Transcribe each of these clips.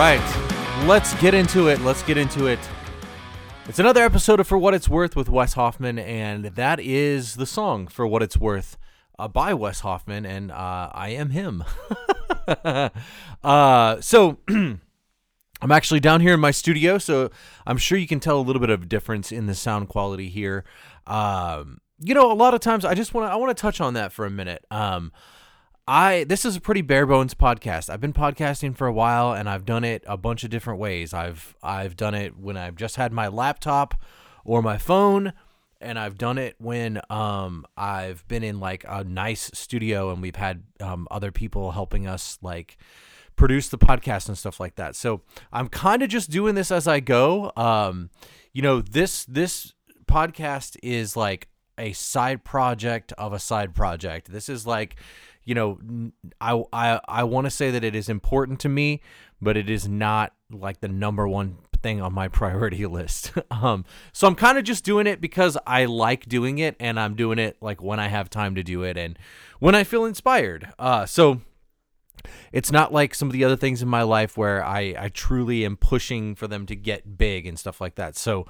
right, let's get into it. Let's get into it. It's another episode of For What It's Worth with Wes Hoffman, and that is the song For What It's Worth uh, by Wes Hoffman, and uh, I am him. uh, so. I'm actually down here in my studio, so I'm sure you can tell a little bit of difference in the sound quality here. Um, you know, a lot of times I just want to I want to touch on that for a minute. Um, I this is a pretty bare bones podcast. I've been podcasting for a while and I've done it a bunch of different ways. I've I've done it when I've just had my laptop or my phone and I've done it when um I've been in like a nice studio and we've had um other people helping us like produce the podcast and stuff like that. So I'm kind of just doing this as I go. Um, you know, this this podcast is like a side project of a side project. This is like, you know, I I I want to say that it is important to me, but it is not like the number one thing on my priority list. um, so I'm kind of just doing it because I like doing it, and I'm doing it like when I have time to do it and when I feel inspired. Uh, so it's not like some of the other things in my life where I, I truly am pushing for them to get big and stuff like that. So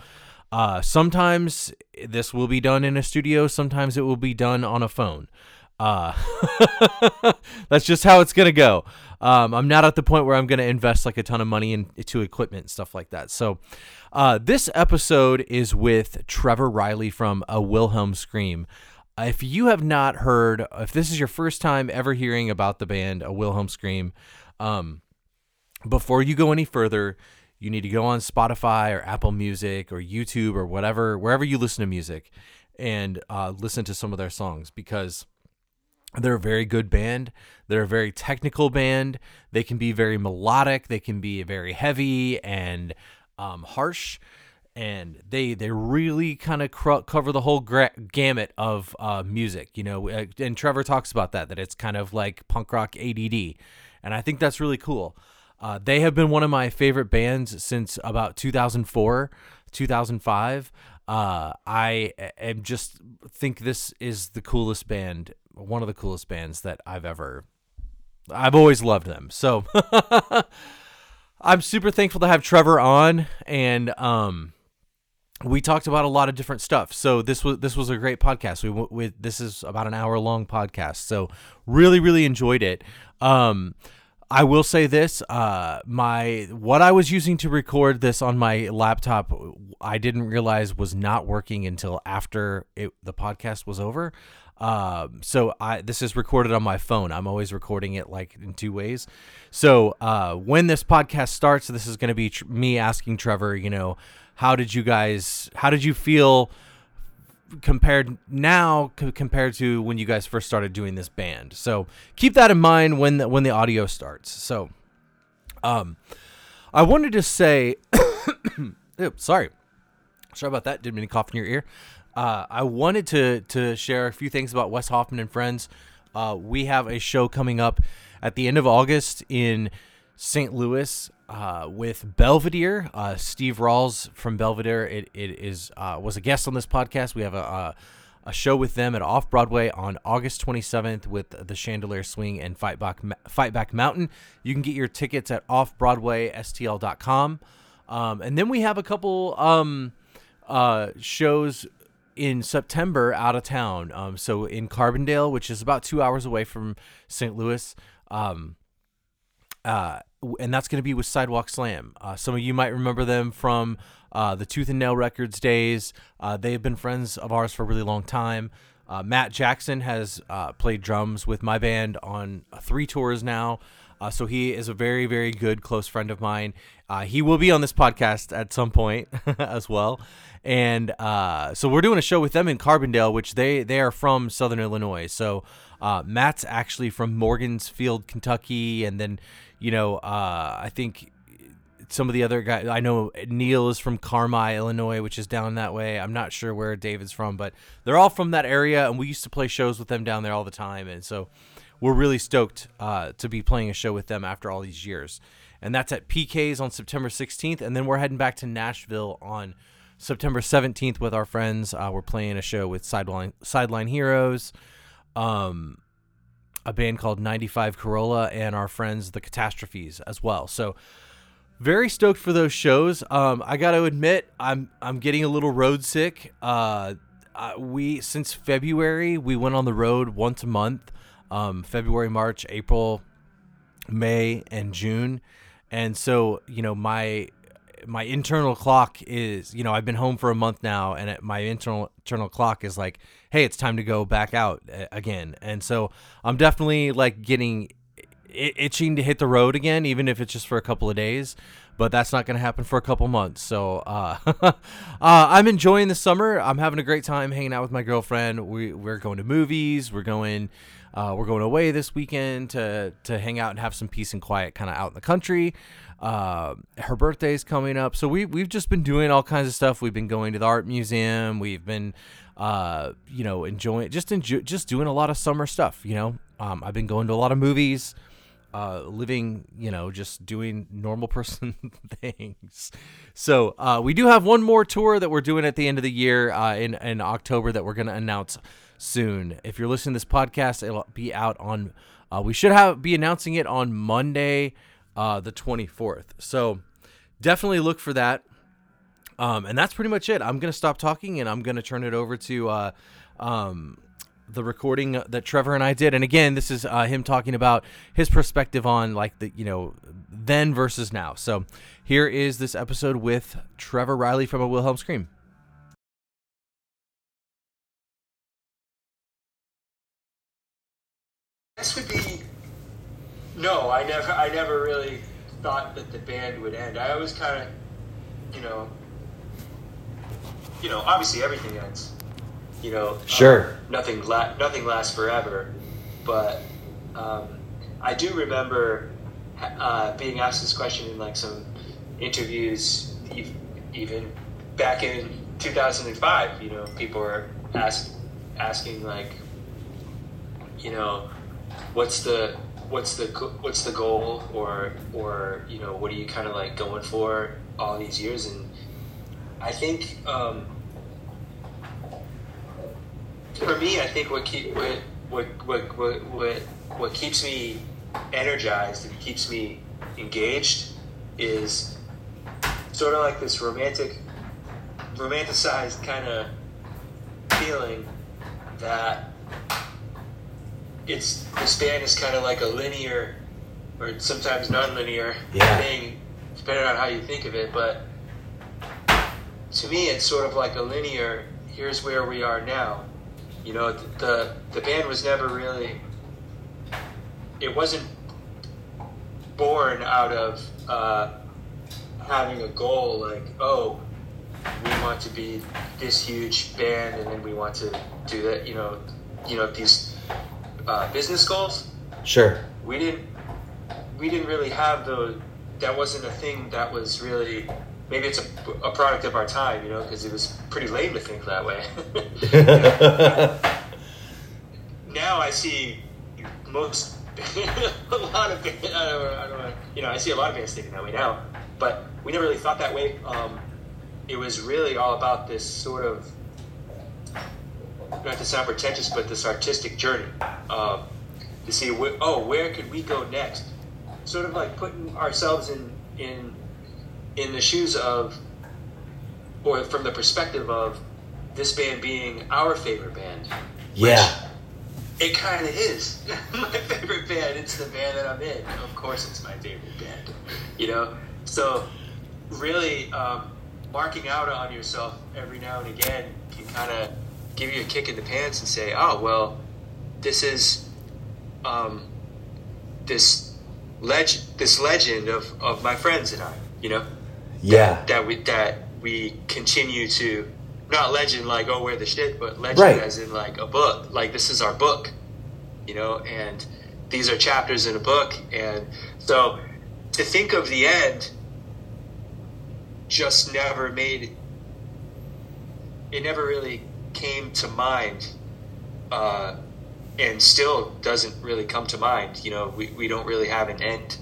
uh, sometimes this will be done in a studio, sometimes it will be done on a phone. Uh, that's just how it's gonna go. Um, I'm not at the point where I'm gonna invest like a ton of money into equipment and stuff like that. So, uh, this episode is with Trevor Reilly from A Wilhelm Scream. If you have not heard, if this is your first time ever hearing about the band, a Wilhelm Scream, um, before you go any further, you need to go on Spotify or Apple Music or YouTube or whatever, wherever you listen to music, and uh, listen to some of their songs because they're a very good band. They're a very technical band. They can be very melodic. They can be very heavy and um, harsh and they they really kind of cr- cover the whole gra- gamut of uh, music. You know, uh, and Trevor talks about that that it's kind of like punk rock ADD, and I think that's really cool. Uh, they have been one of my favorite bands since about 2004, 2005. Uh, I am just think this is the coolest band, one of the coolest bands that I've ever. I've always loved them. So I'm super thankful to have Trevor on, and um, we talked about a lot of different stuff. So this was this was a great podcast. We, we this is about an hour long podcast. So really really enjoyed it. Um, I will say this: uh, my what I was using to record this on my laptop, I didn't realize was not working until after it, the podcast was over. Um, so I this is recorded on my phone. I'm always recording it like in two ways. So uh, when this podcast starts, this is going to be tr- me asking Trevor, you know how did you guys how did you feel compared now c- compared to when you guys first started doing this band? So keep that in mind when the, when the audio starts. So um i wanted to say sorry. Sorry about that. Didn't mean to cough in your ear uh, i wanted to to share a few things about wes hoffman and friends uh, we have a show coming up at the end of august in st louis uh, with Belvedere. Uh, Steve Rawles from Belvedere it, it is uh, was a guest on this podcast. We have a, a, show with them at Off Broadway on August 27th with the Chandelier Swing and Fight Back Fight Back Mountain. You can get your tickets at offbroadwaystl.com. Um, and then we have a couple um, uh, shows in September out of town. Um, so in Carbondale, which is about two hours away from St. Louis. Um, uh, and that's going to be with Sidewalk Slam. Uh, some of you might remember them from uh, the Tooth and Nail Records days. Uh, they have been friends of ours for a really long time. Uh, Matt Jackson has uh, played drums with my band on three tours now. Uh, so he is a very, very good close friend of mine. he will be on this podcast at some point as well. And so we're doing a show with them in Carbondale, which they, they are from Southern Illinois. So Matt's actually from Morgansfield, Kentucky. And then you know, uh, I think some of the other guys. I know Neil is from Carmi, Illinois, which is down that way. I'm not sure where David's from, but they're all from that area, and we used to play shows with them down there all the time, and so we're really stoked uh, to be playing a show with them after all these years. And that's at PK's on September 16th, and then we're heading back to Nashville on September 17th with our friends. Uh, we're playing a show with Sideline Sideline Heroes. Um, a band called 95 Corolla and our friends the Catastrophes as well. So very stoked for those shows. Um, I got to admit, I'm I'm getting a little road sick. Uh, we since February we went on the road once a month. Um, February, March, April, May, and June, and so you know my my internal clock is you know I've been home for a month now, and it, my internal internal clock is like, hey, it's time to go back out uh, again, and so I'm definitely like getting itching to hit the road again, even if it's just for a couple of days. But that's not going to happen for a couple months. So uh, uh, I'm enjoying the summer. I'm having a great time hanging out with my girlfriend. We we're going to movies. We're going. Uh, we're going away this weekend to to hang out and have some peace and quiet, kind of out in the country. Uh, her birthday's coming up, so we we've just been doing all kinds of stuff. We've been going to the art museum. We've been, uh, you know, enjoying just enjoy, just doing a lot of summer stuff. You know, um, I've been going to a lot of movies uh, living, you know, just doing normal person things. So uh, we do have one more tour that we're doing at the end of the year uh, in in October that we're going to announce soon. If you're listening to this podcast, it'll be out on. Uh, we should have be announcing it on Monday, uh, the 24th. So definitely look for that. Um, and that's pretty much it. I'm gonna stop talking and I'm gonna turn it over to. Uh, um, the recording that Trevor and I did. And again, this is uh, him talking about his perspective on like the you know then versus now. So here is this episode with Trevor Reilly from a Wilhelm Scream. This would be no. I never. I never really thought that the band would end. I always kind of, you know, you know, obviously everything ends you know, sure, um, nothing la- nothing lasts forever. But um, I do remember uh, being asked this question in like some interviews, even back in 2005. You know, people were ask, asking like, you know, what's the what's the what's the goal or or you know what are you kind of like going for all these years and I think um, for me, I think what keep what what what what what, what keeps me energized and keeps me engaged is sort of like this romantic, romanticized kind of feeling that it's this band is kind of like a linear or sometimes non-linear yeah. thing, depending on how you think of it. But to me, it's sort of like a linear. Here's where we are now you know, the the band was never really. It wasn't born out of uh, having a goal like, oh, we want to be this huge band, and then we want to do that. You know, you know these uh, business goals. Sure. We didn't. We didn't really have those. That wasn't a thing that was really maybe it's a, a product of our time, you know, because it was pretty lame to think that way. now I see most a lot of bands, I don't, I don't, you know I see a lot of bands thinking that way now, but we never really thought that way. Um, it was really all about this sort of not to sound pretentious, but this artistic journey um, to see wh- oh where could we go next, sort of like putting ourselves in in in the shoes of, or from the perspective of, this band being our favorite band. Yeah. It kind of is my favorite band. It's the band that I'm in. Of course, it's my favorite band. You know, so really um, marking out on yourself every now and again can kind of give you a kick in the pants and say, "Oh, well, this is um, this legend, this legend of, of my friends and I." You know, yeah. That, that we that we continue to not legend like oh we're the shit, but legend right. as in like a book. Like this is our book, you know, and these are chapters in a book, and so to think of the end just never made it never really came to mind uh, and still doesn't really come to mind you know we, we don't really have an end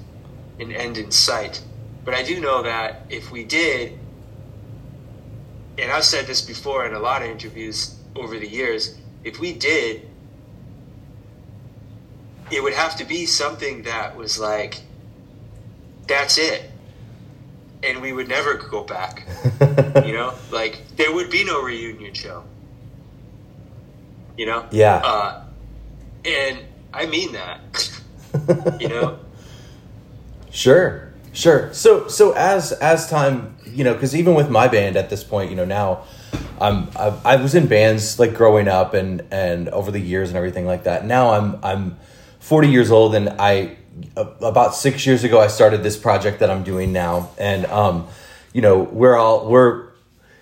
an end in sight but I do know that if we did, and I've said this before in a lot of interviews over the years, if we did, it would have to be something that was like, that's it. and we would never go back. you know, like there would be no reunion show. You know? Yeah. Uh, and I mean that. you know? Sure, sure. So, so as as time, you know, because even with my band at this point, you know, now I'm I've, I was in bands like growing up and and over the years and everything like that. Now I'm I'm 40 years old and I about six years ago I started this project that I'm doing now, and um, you know, we're all we're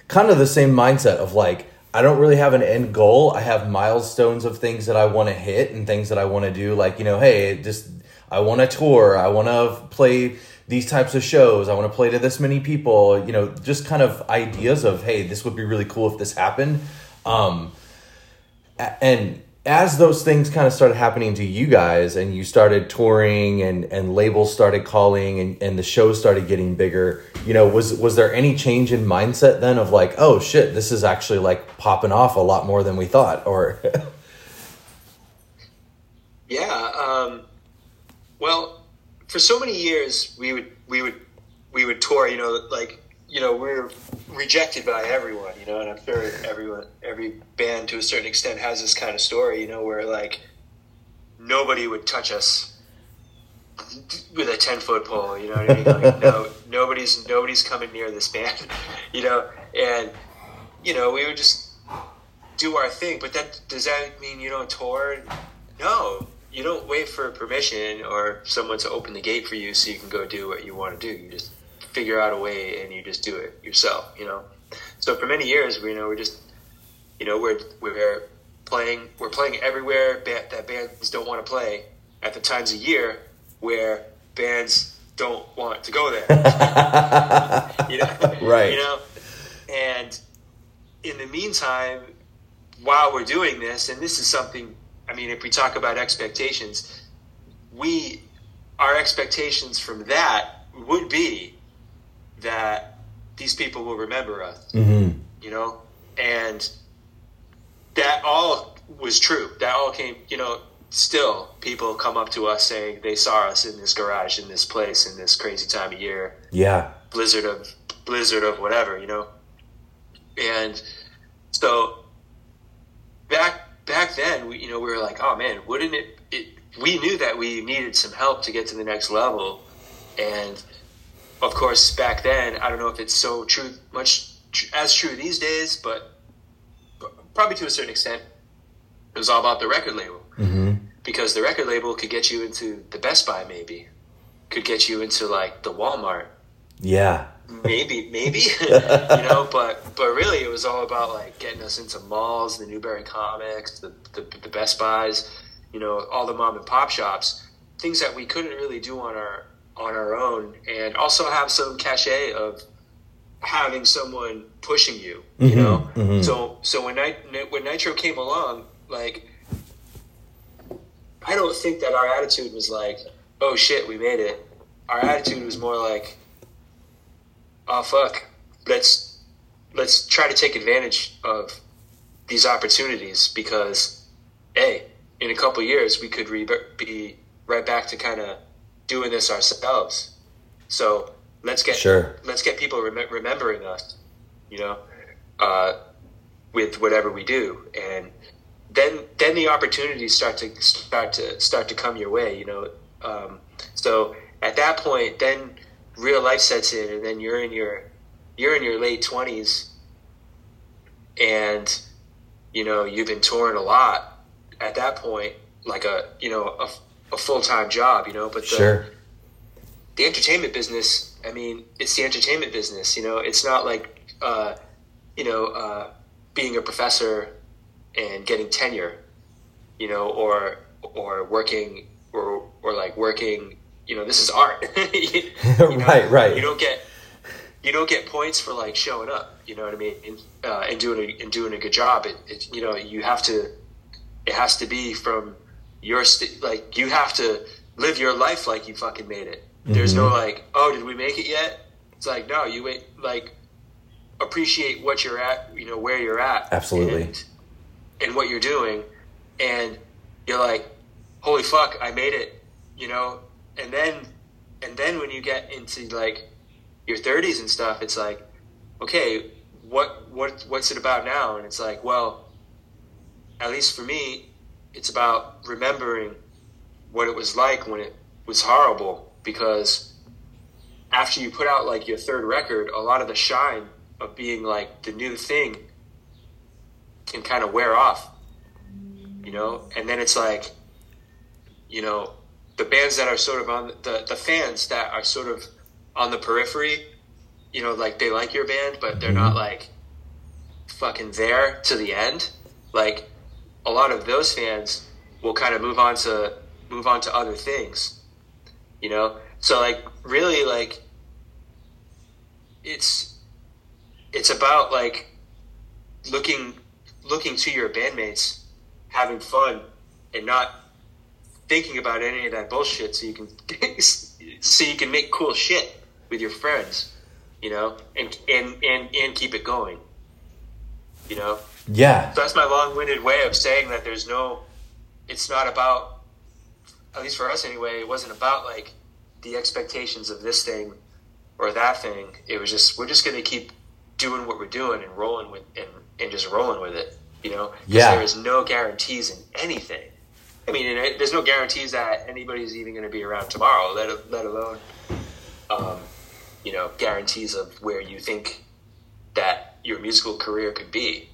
kind of the same mindset of like. I don't really have an end goal. I have milestones of things that I want to hit and things that I want to do. Like, you know, hey, just I want to tour. I want to play these types of shows. I want to play to this many people. You know, just kind of ideas of, hey, this would be really cool if this happened. Um, and as those things kind of started happening to you guys and you started touring and, and labels started calling and, and the shows started getting bigger, you know, was was there any change in mindset then of like, oh shit, this is actually like popping off a lot more than we thought? Or Yeah. Um, well, for so many years, we would we would we would tour. You know, like you know, we are rejected by everyone. You know, and I'm sure everyone, every band to a certain extent has this kind of story. You know, where like nobody would touch us with a ten foot pole. You know what I mean? Like, no, nobody's nobody's coming near this band. You know, and you know, we would just do our thing. But that does that mean you don't tour? No, you don't wait for permission or someone to open the gate for you so you can go do what you want to do. You just figure out a way and you just do it yourself. You know. So for many years, we you know we're just you know we're we're playing we're playing everywhere that bands don't want to play at the times of year where bands don't want to go there. you know, Right. You know, and in the meantime, while we're doing this, and this is something, I mean, if we talk about expectations, we, our expectations from that would be that these people will remember us, mm-hmm. you know, and that all was true. That all came, you know, still people come up to us saying they saw us in this garage, in this place, in this crazy time of year yeah, blizzard of blizzard of whatever, you know. And so back back then, we you know we were like, oh man, wouldn't it? it we knew that we needed some help to get to the next level, and of course back then, I don't know if it's so true much tr- as true these days, but probably to a certain extent, it was all about the record label mm-hmm. because the record label could get you into the Best Buy, maybe could get you into like the Walmart yeah, maybe maybe. You know but but really it was all about like getting us into malls the Newbury Comics the, the, the best buys you know all the mom and pop shops. Things that we couldn't really do on our on our own and also have some cachet of having someone pushing you you Mhm, know? mhm. so so when Nit- when nitro came along like i don't think that our attitude was like oh shit we made it. Our attitude was more like oh fuck. Let's let's try to take advantage of these opportunities because hey in a couple years we could re- be right back to kind of doing this ourselves. So let's get Sure. let's get people rem- remembering us you know uh, with whatever we do. And then then the opportunities start to start to start to come your way you know. Um, so at that point then real life sets in and then you're in your you're in your late 20s and you know you've been touring a lot at that point like a you know a, a full-time job you know but the, sure, the entertainment business i mean it's the entertainment business you know it's not like uh, you know uh, being a professor and getting tenure you know or or working or or like working you know this is art. You know, Right, right. you don't get you don't get points for like showing up you know what i mean? And, uh, and doing a, and doing a good job. It, it you know you have to it has to be from your st- like you have to live your life like you fucking made it. There's no like oh did we make it yet? It's like no you wait like appreciate what you're at you know where you're at Absolutely. and, and what you're doing. And you're like holy fuck i made it you know and then and then when you get into like your 30s and stuff, it's like, okay, what what what's it about now? And it's like, well, at least for me, it's about remembering what it was like when it was horrible because after you put out like your third record, a lot of the shine of being like the new thing can kind of wear off, you know? And then it's like, you know, the bands that are sort of on the, the fans that are sort of on the periphery, you know, like they like your band, but they're not mm-hmm. like fucking there to the end. Like a lot of those fans will kind of move on to move on to other things, you know? So like really like it's it's about like looking looking to your bandmates having fun and not thinking about any of that bullshit so you can so you can make cool shit with your friends you know and and and, and keep it going you know Yeah. so that's my long-winded way of saying that there's no it's not about at least for us anyway it wasn't about like the expectations of this thing or that thing it was just we're just going to keep doing what we're doing and rolling with and, and just rolling with it you know Yeah. there is no guarantees in anything i mean it, there's no guarantees that anybody's even going to be around tomorrow let, let alone um, you know guarantees of where you think that your musical career could be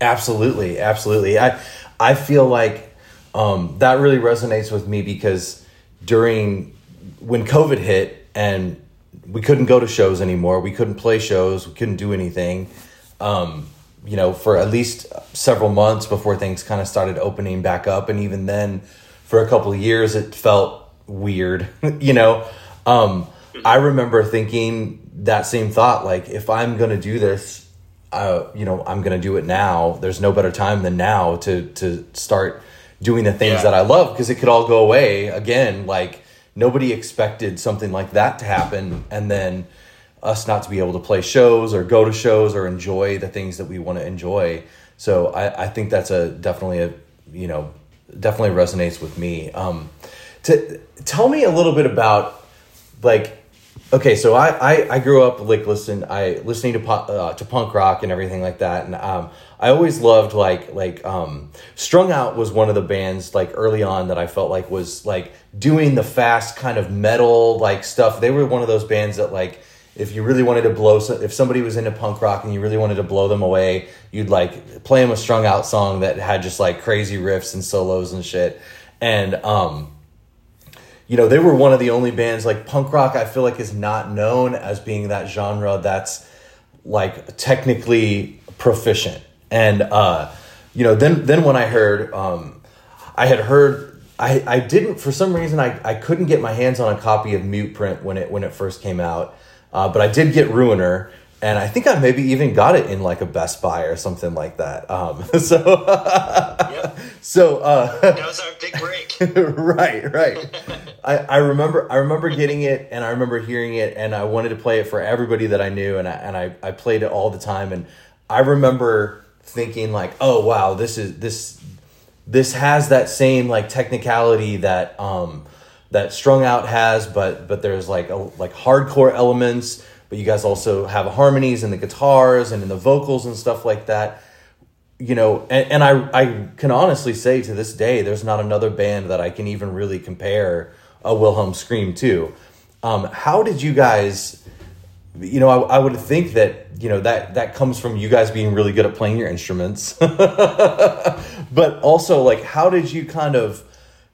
Absolutely, absolutely. I I feel like um, that really resonates with me because during when COVID hit and we couldn't go to shows anymore, we couldn't play shows, we couldn't do anything. Um, you know, for at least several months before things kind of started opening back up, and even then, for a couple of years, it felt weird. you know, um, I remember thinking that same thought, like if I'm gonna do this uh, you know, I'm going to do it now. There's no better time than now to to start doing the things Yeah. that I love because it could all go away again. Like nobody expected something like that to happen, and then us not to be able to play shows or go to shows or enjoy the things that we want to enjoy. So I, I think that's a definitely a you know definitely resonates with me. Um, to tell me a little bit about like okay so I, I i grew up like listen i listening to uh, to punk rock and everything like that and um i always loved like like um strung out was one of the bands like early on that i felt like was like doing the fast kind of metal like stuff they were one of those bands that like if you really wanted to blow if somebody was into punk rock and you really wanted to blow them away you'd like play them a strung out song that had just like crazy riffs and solos and shit and um you know, they were one of the only bands like punk rock. I feel like is not known as being that genre that's like technically proficient. And uh, you know, then then when I heard, um, I had heard, I I didn't for some reason I I couldn't get my hands on a copy of Mute Print when it when it first came out, uh, but I did get Ruiner. And I think I maybe even got it in like a Best Buy or something like that. Um, so, yep so uh, that was our big break right, right. I, I remember I remember getting it and I remember hearing it and I wanted to play it for everybody that I knew and I and I, I played it all the time and I remember thinking like, oh wow, this is this this has that same like technicality that um that strung out has but but there's like a, like hardcore elements but you guys also have harmonies in the guitars and in the vocals and stuff like that you know, and, and I I can honestly say to this day, there's not another band that I can even really compare a Wilhelm Scream to. Um, how did you guys? You know, I, I would think that you know that that comes from you guys being really good at playing your instruments, but also like, how did you kind of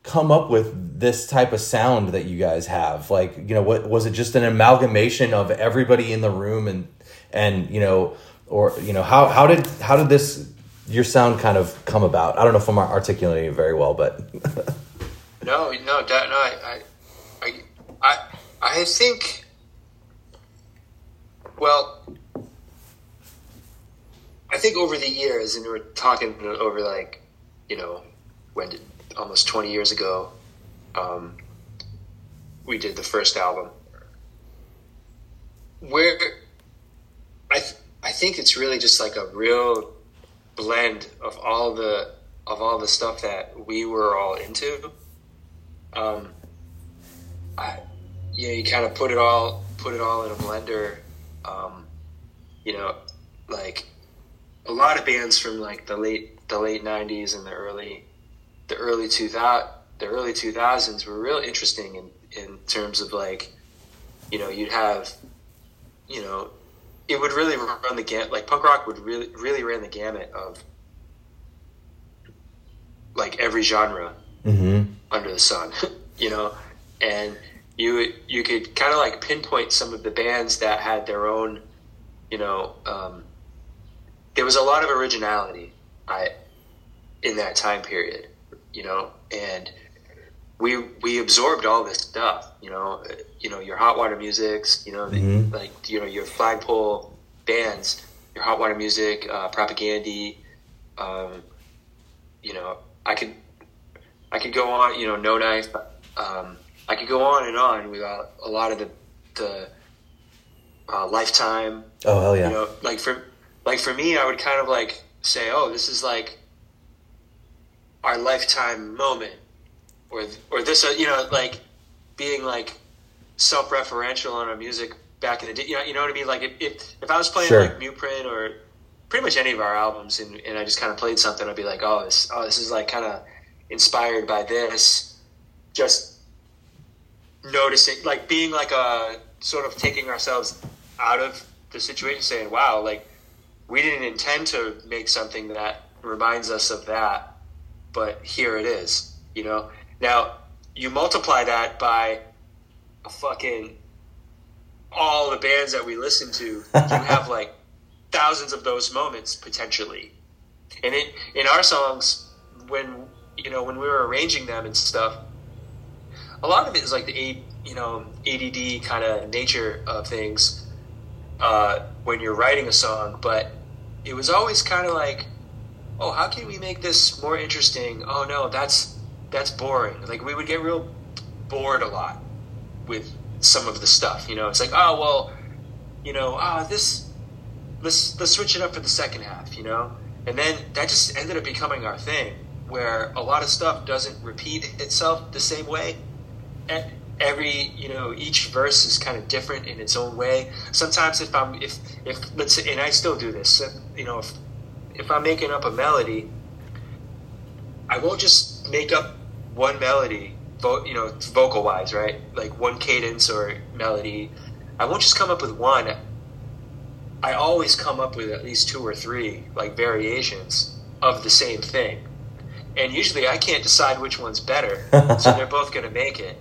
come up with this type of sound that you guys have? Like, you know, what was it just an amalgamation of everybody in the room and and you know, or you know, how how did how did this your sound kind of come about? I don't know if I'm articulating it very well, but No, no, no. I, I, I, I, I think. Well, I think over the years, and we're talking over like, you know, when did, almost twenty years ago, um, we did the first album. Where I, th- I think it's really just like a real blend of all the of all the stuff that we were all into um, I, yeah, you kind of put it all put it all in a blender. Um, you know, like a lot of bands from like the late the late '90s and the early the early 2000 the early 2000s were real interesting in in terms of like you know you'd have you know it would really run the gamut like punk rock would really really ran the gamut of like every genre Mm-hmm. under the sun, you know, and you you could kind of like pinpoint some of the bands that had their own, you know, um, there was a lot of originality, I in that time period, you know, and we we absorbed all this stuff, you know, you know your hot water musics, you know, the, Mhm. like you know your flagpole bands, your hot water music, uh, Propagandhi, um, you know, I could I could go on, you know, no knife. Um, I could go on and on without a lot of the the uh, lifetime. Oh hell yeah. You know, like for like for me, I would kind of like say, oh, this is like our lifetime moment, or or this, uh, you know, like being like self-referential on our music back in the day. You know, you know what I mean? Like if if, if I was playing Sure. like Mute Print or pretty much any of our albums, and, and I just kind of played something, I'd be like, oh, this oh this is like kind of inspired by this. Just noticing, like being like a sort of taking ourselves out of the situation, saying, wow, like we didn't intend to make something that reminds us of that, but here it is. You know. Now you multiply that by a fucking all the bands that we listen to. You have like thousands of those moments potentially, and in in our songs when you know when we were arranging them and stuff. A lot of it is like the A, you know ADD kind of nature of things uh, when you're writing a song, but it was always kind of like, oh, how can we make this more interesting? Oh no, that's that's boring. Like we would get real bored a lot with some of the stuff. You know, it's like, oh well, you know, ah this let's let's switch it up for the second half. You know, and then that just ended up becoming our thing, where a lot of stuff doesn't repeat itself the same way. E- Every you know, each verse is kind of different in its own way. Sometimes if I'm if if let's say, and I still do this. You know, if if I'm making up a melody, I won't just make up one melody, vo- you know, vocal wise, right? Like one cadence or melody. I won't just come up with one. I always come up with at least two or three, like variations of the same thing. And usually I can't decide which one's better, so they're both going to make it,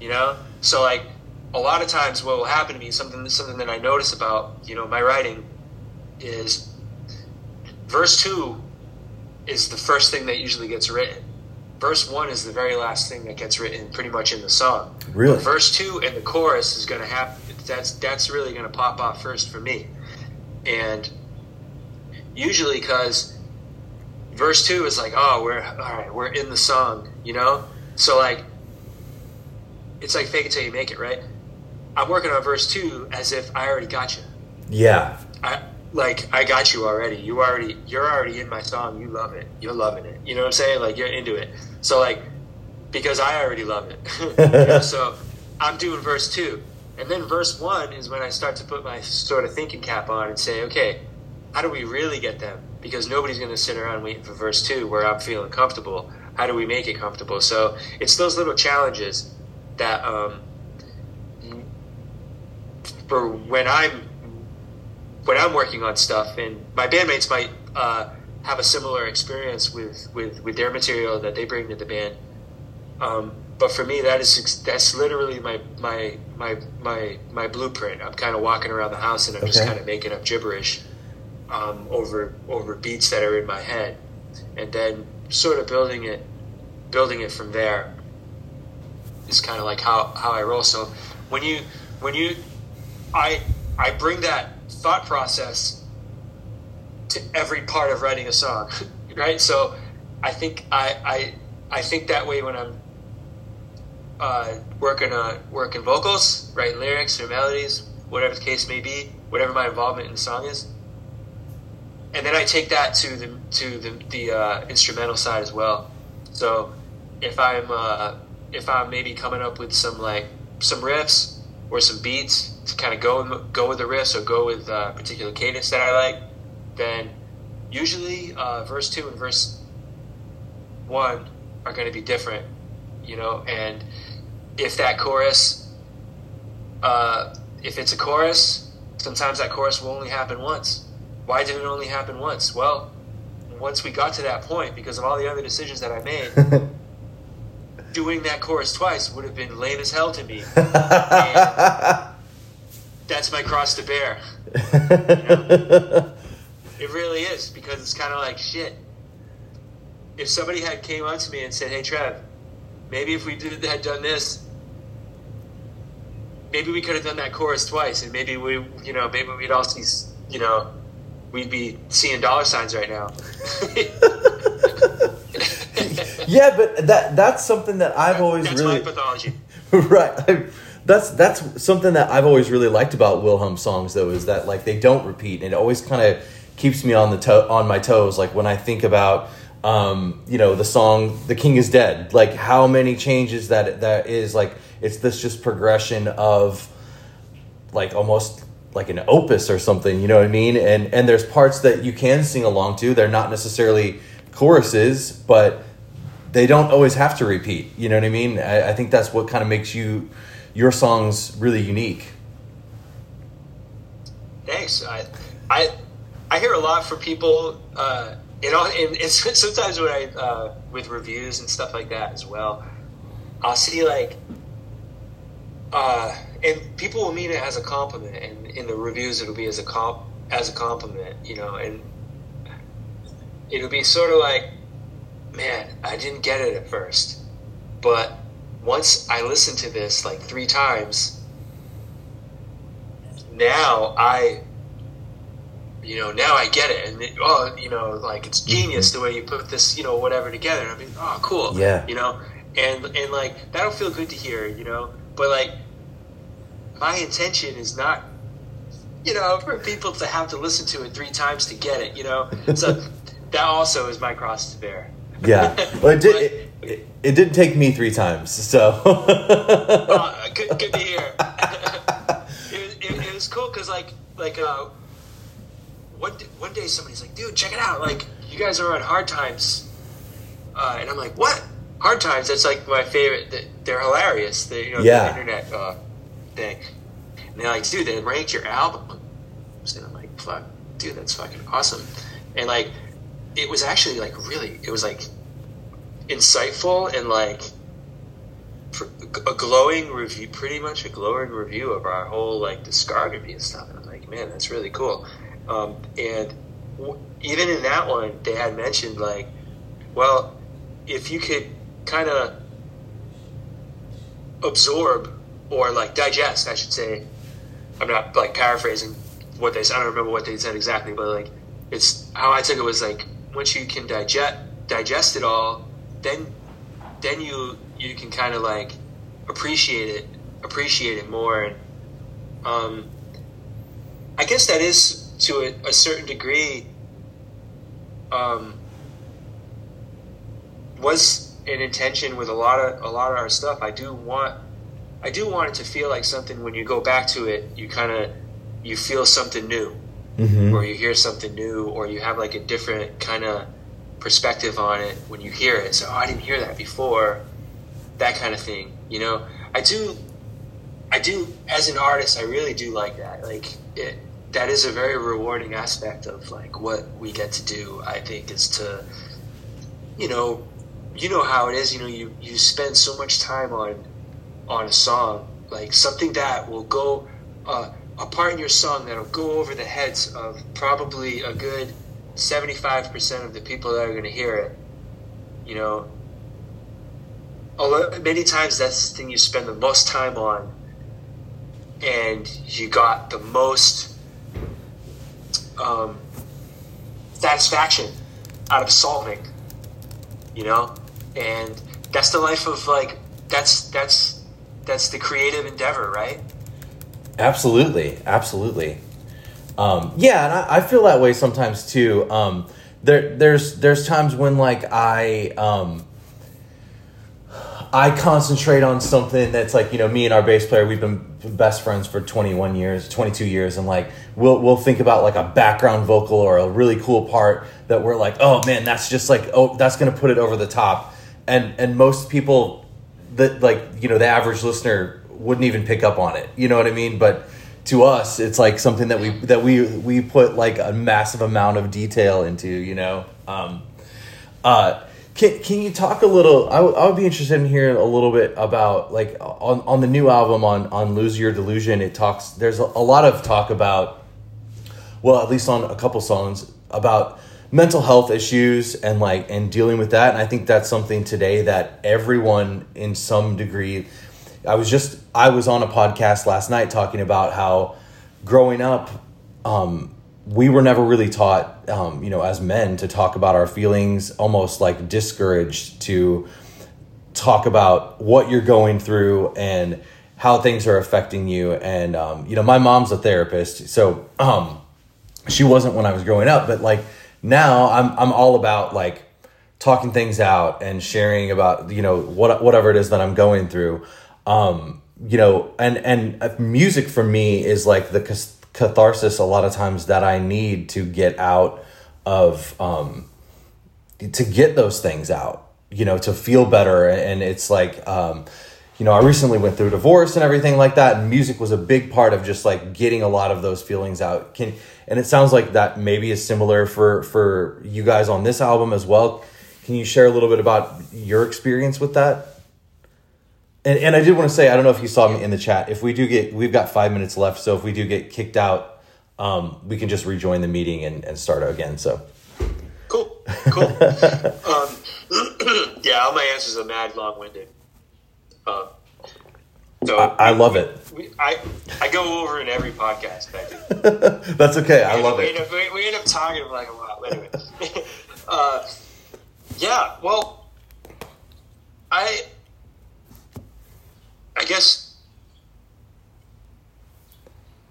you know? So, like, a lot of times what will happen to me, something, something that I notice about, you know, my writing is verse two is the first thing that usually gets written. Verse one is the very last thing that gets written, pretty much in the song. Really? Verse two and the chorus is going to happen. That's that's really going to pop off first for me, and usually because verse two is like, oh, we're all right, we're in the song, you know. So like, it's like fake it till you make it, right? I'm working on verse two as if I already got you. Yeah. I like I got you already. You already you're already in my song. You love it. You're loving it. You know what I'm saying? Like you're into it. So like because I already love it. You know, so I'm doing verse two, and then verse one is when I start to put my sort of thinking cap on and say, okay, how do we really get them? Because nobody's going to sit around waiting for verse two where I'm feeling comfortable. How do we make it comfortable? So it's those little challenges that um, for when I'm when I'm working on stuff, and my bandmates might uh, have a similar experience with, with, with their material that they bring to the band. Um, but for me, that is that's literally my my my my my blueprint. I'm kind of walking around the house and I'm just kind of making up gibberish um, over over beats that are in my head, and then sort of building it building it from there is kind of like how, how I roll. So when you when you I I bring that thought process to every part of writing a song, right? So I think I I, I think that way when I'm uh, working on working vocals, writing lyrics or melodies, whatever the case may be, whatever my involvement in the song is, and then I take that to the to the, the uh, instrumental side as well. So if I'm uh, if I'm maybe coming up with some like some riffs or some beats to kind of go go with the riff or go with a particular cadence that I like, then usually uh, verse two and verse one are going to be different, you know. And if that chorus, uh, if it's a chorus, sometimes that chorus will only happen once. Why did it only happen once? Well, once we got to that point, because of all the other decisions that I made, doing that chorus twice would have been lame as hell to me. That's my cross to bear. It really is because it's kind of like shit. If somebody had came up to me and said, "Hey, Trev, maybe if we did, had done this, maybe we could have done that chorus twice, and maybe we, you know, maybe we'd all see, you know, we'd be seeing dollar signs right now." yeah, but that that's something that I've always That's really my pathology. right. I, that's that's something that I've always really liked about Wilhelm songs, though, is that like they don't repeat, and it always kind of keeps me on the toe on my toes. Like when I think about, um, you know, the song "The King Is Dead," like how many changes that that is. Like it's this just progression of, like almost like an opus or something. You know what I mean? And and there's parts that you can sing along to. They're not necessarily choruses, but they don't always have to repeat. You know what I mean? I, I think that's what kind of makes you your songs really unique. Thanks. I, I, I hear a lot from people. Uh, you know, and, and sometimes when I uh, with reviews and stuff like that as well, I'll see like, uh, and people will mean it as a compliment, and in the reviews it'll be as a comp as a compliment, you know, and it'll be sort of like, man, I didn't get it at first, but once I listened to this like three times, now I, you know, now I get it, and it, oh, you know, like it's mm-hmm. genius the way you put this, you know, whatever together. And I mean, oh, cool, Yeah. you know, and and like that'll feel good to hear, you know, but like my intention is not. You know, for people to have to listen to it three times to get it, you know, so that also is my cross to bear. Yeah. Well, it did. It, it, it didn't take me three times, so. uh, good, good to hear. it, was, it, it was cool because like like uh, one one day somebody's like, dude, check it out. Like you guys are on Hard Times, uh, and I'm like, what? Hard Times? That's like my favorite. They- They're hilarious. They you know Yeah. the internet uh, thing. And they're like, dude, they ranked your album. And I'm like, fuck, dude, that's fucking awesome. And like, it was actually like really, it was like insightful and like a glowing review, pretty much a glowing review of our whole like discography and stuff. And I'm like, man, that's really cool. Um, and w- even in that one, they had mentioned like, well, if you could kind of absorb or like digest, I should say. I'm not like paraphrasing what they said. I don't remember what they said exactly, but like it's how I took it was like once you can digest digest it all, then then you you can kind of like appreciate it appreciate it more and um, I guess that is to a, a certain degree um, was an intention with a lot of a lot of our stuff. I do want I do want it to feel like something when you go back to it, you kind of you feel something new, Mhm. or you hear something new, or you have like a different kind of perspective on it when you hear it. So oh, I didn't hear that before, that kind of thing. You know, I do, I do as an artist, I really do like that. Like it, that is a very rewarding aspect of like what we get to do. I think is to, you know, you know how it is. You know, you you spend so much time on on a song, like something that will go uh, a part in your song that'll go over the heads of probably a good seventy five percent of the people that are going to hear it. You know, although many times that's the thing you spend the most time on, and you got the most um, satisfaction out of solving. You know, and that's the life of like that's that's that's the creative endeavor, right? Absolutely, absolutely. Um, yeah, and I, I feel that way sometimes too. Um, there, there's there's times when like I um, I concentrate on something that's like you know me and our bass player we've been best friends for 21 years 22 years and like we'll we'll think about like a background vocal or a really cool part that we're like oh man that's just like oh that's gonna put it over the top and and most people that like you know the average listener wouldn't even pick up on it you know what I mean but to us it's like something that we that we we put like a massive amount of detail into you know um uh can, can you talk a little? I, w- I would be interested in hearing a little bit about like on, on the new album on on Lose Your Delusion. It talks. There's a, a lot of talk about, well, at least on a couple songs about mental health issues and like and dealing with that. And I think that's something today that everyone in some degree. I was just I was on a podcast last night talking about how growing up. Um, we were never really taught, um, you know, as men to talk about our feelings, almost like discouraged to talk about what you're going through and how things are affecting you. And, um, you know, my mom's a therapist, so um, she wasn't when I was growing up, but like now I'm, I'm all about like talking things out and sharing about, you know, what, whatever it is that I'm going through. Um, you know, and, and uh, music for me is like the catharsis a lot of times that I need to get out of um, to get those things out, you know, to feel better. And it's like, um, you know, I recently went through divorce and everything like that, and music was a big part of just like getting a lot of those feelings out. Can and it sounds like that maybe is similar for for you guys on this album as well. Can you share a little bit about your experience with that? And, and I did want to say, I don't know if you saw me in the chat. If we do get, we've got five minutes left. So if we do get kicked out, um, we can just rejoin the meeting and, and start again. So cool, cool. um, yeah, all my answers are mad long winded. Um, so I, I love it. We, I I go over in every podcast. That's okay. I love we it. End up, we, we end up talking like a while. Anyway, uh, yeah. Well, I I guess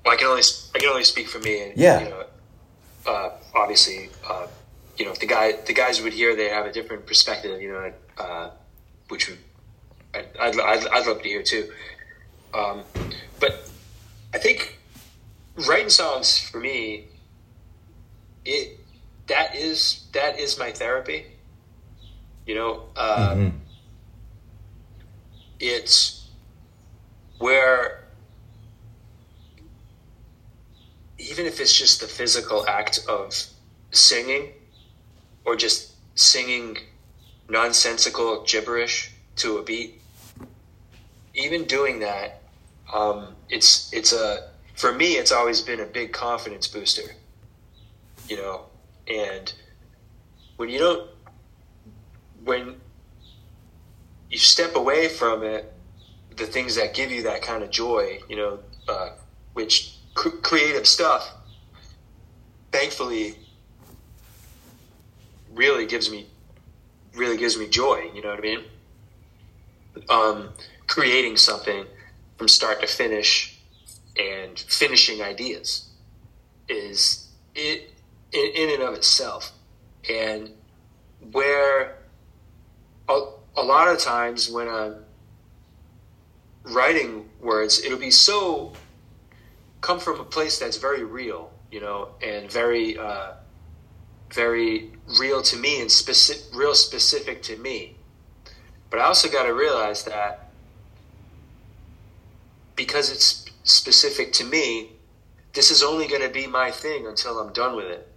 well, I can only I can only speak for me. And, yeah. You know, uh, obviously, uh, you know, if the guy the guys would hear, they have a different perspective. You know, uh, which would I, I'd, I'd, I'd love to hear too. Um, but I think writing songs for me, it that is that is my therapy. You know, uh, mm-hmm. it's where even if it's just the physical act of singing or just singing nonsensical gibberish to a beat, even doing that, um, it's it's a for me it's always been a big confidence booster, you know, and when you don't when you step away from it the things that give you that kind of joy, you know, uh, which cr- creative stuff, thankfully, really gives me, really gives me joy. You know what I mean? Um, creating something from start to finish and finishing ideas is it in, in and of itself, and where a, a lot of times when I'm writing words, it'll be so come from a place that's very real, you know, and very, uh, very real to me and specific, real specific to me. But I also got to realize that because it's specific to me, this is only going to be my thing until I'm done with it.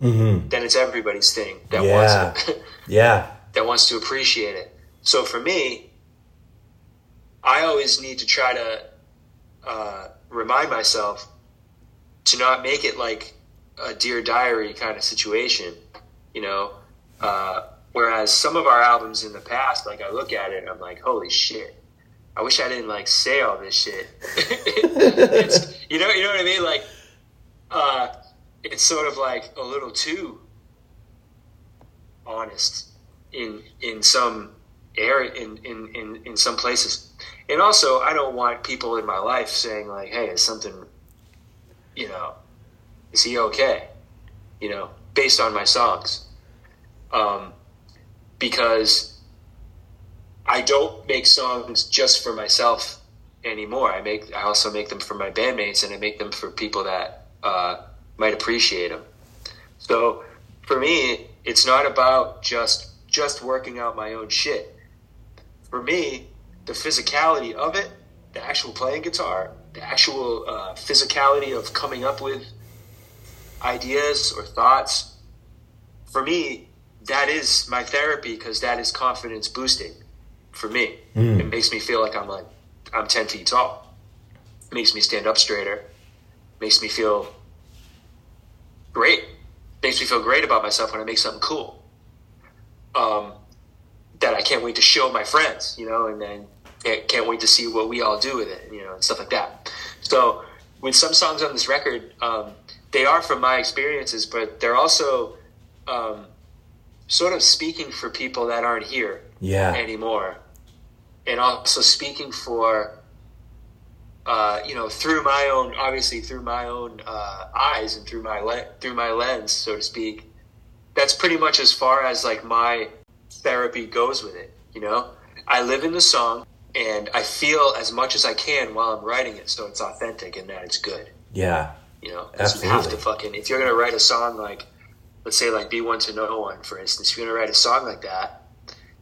Mm-hmm. Then it's everybody's thing that yeah. wants it. yeah. That wants to appreciate it. So for me, I always need to try to uh, remind myself to not make it like a dear diary kind of situation, you know. Uh, whereas some of our albums in the past, like I look at it and I'm like, holy shit. I wish I didn't like say all this shit. you know, you know what I mean? Like, uh, it's sort of like a little too honest in in some area in, in, in, in some places and also I don't want people in my life saying like, "Hey, is something, you know, is he okay?" You know, based on my songs, um, because I don't make songs just for myself anymore. I make I also make them for my bandmates, and I make them for people that uh, might appreciate them. So for me, it's not about just just working out my own shit. For me, the physicality of it, the actual playing guitar, the actual uh, physicality of coming up with ideas or thoughts, for me, that is my therapy because that is confidence boosting for me. Mm. It makes me feel like I'm like I'm ten feet tall. It makes me stand up straighter. Makes me feel great. Makes me feel great about myself when I make something cool. Um, that I can't wait to show my friends, you know, and then can't, can't wait to see what we all do with it, you know, and stuff like that. So with some songs on this record, um, they are from my experiences, but they're also um, sort of speaking for people that aren't here Yeah. anymore, and also speaking for uh, you know through my own obviously through my own uh, eyes and through my le- through my lens, so to speak. That's pretty much as far as like my therapy goes with it. You know, I live in the song and I feel as much as I can while I'm writing it, so it's authentic and that it's good. Yeah. You know, you have to fucking if you're gonna write a song like, let's say like "Be One to No One," for instance, if you're gonna write a song like that,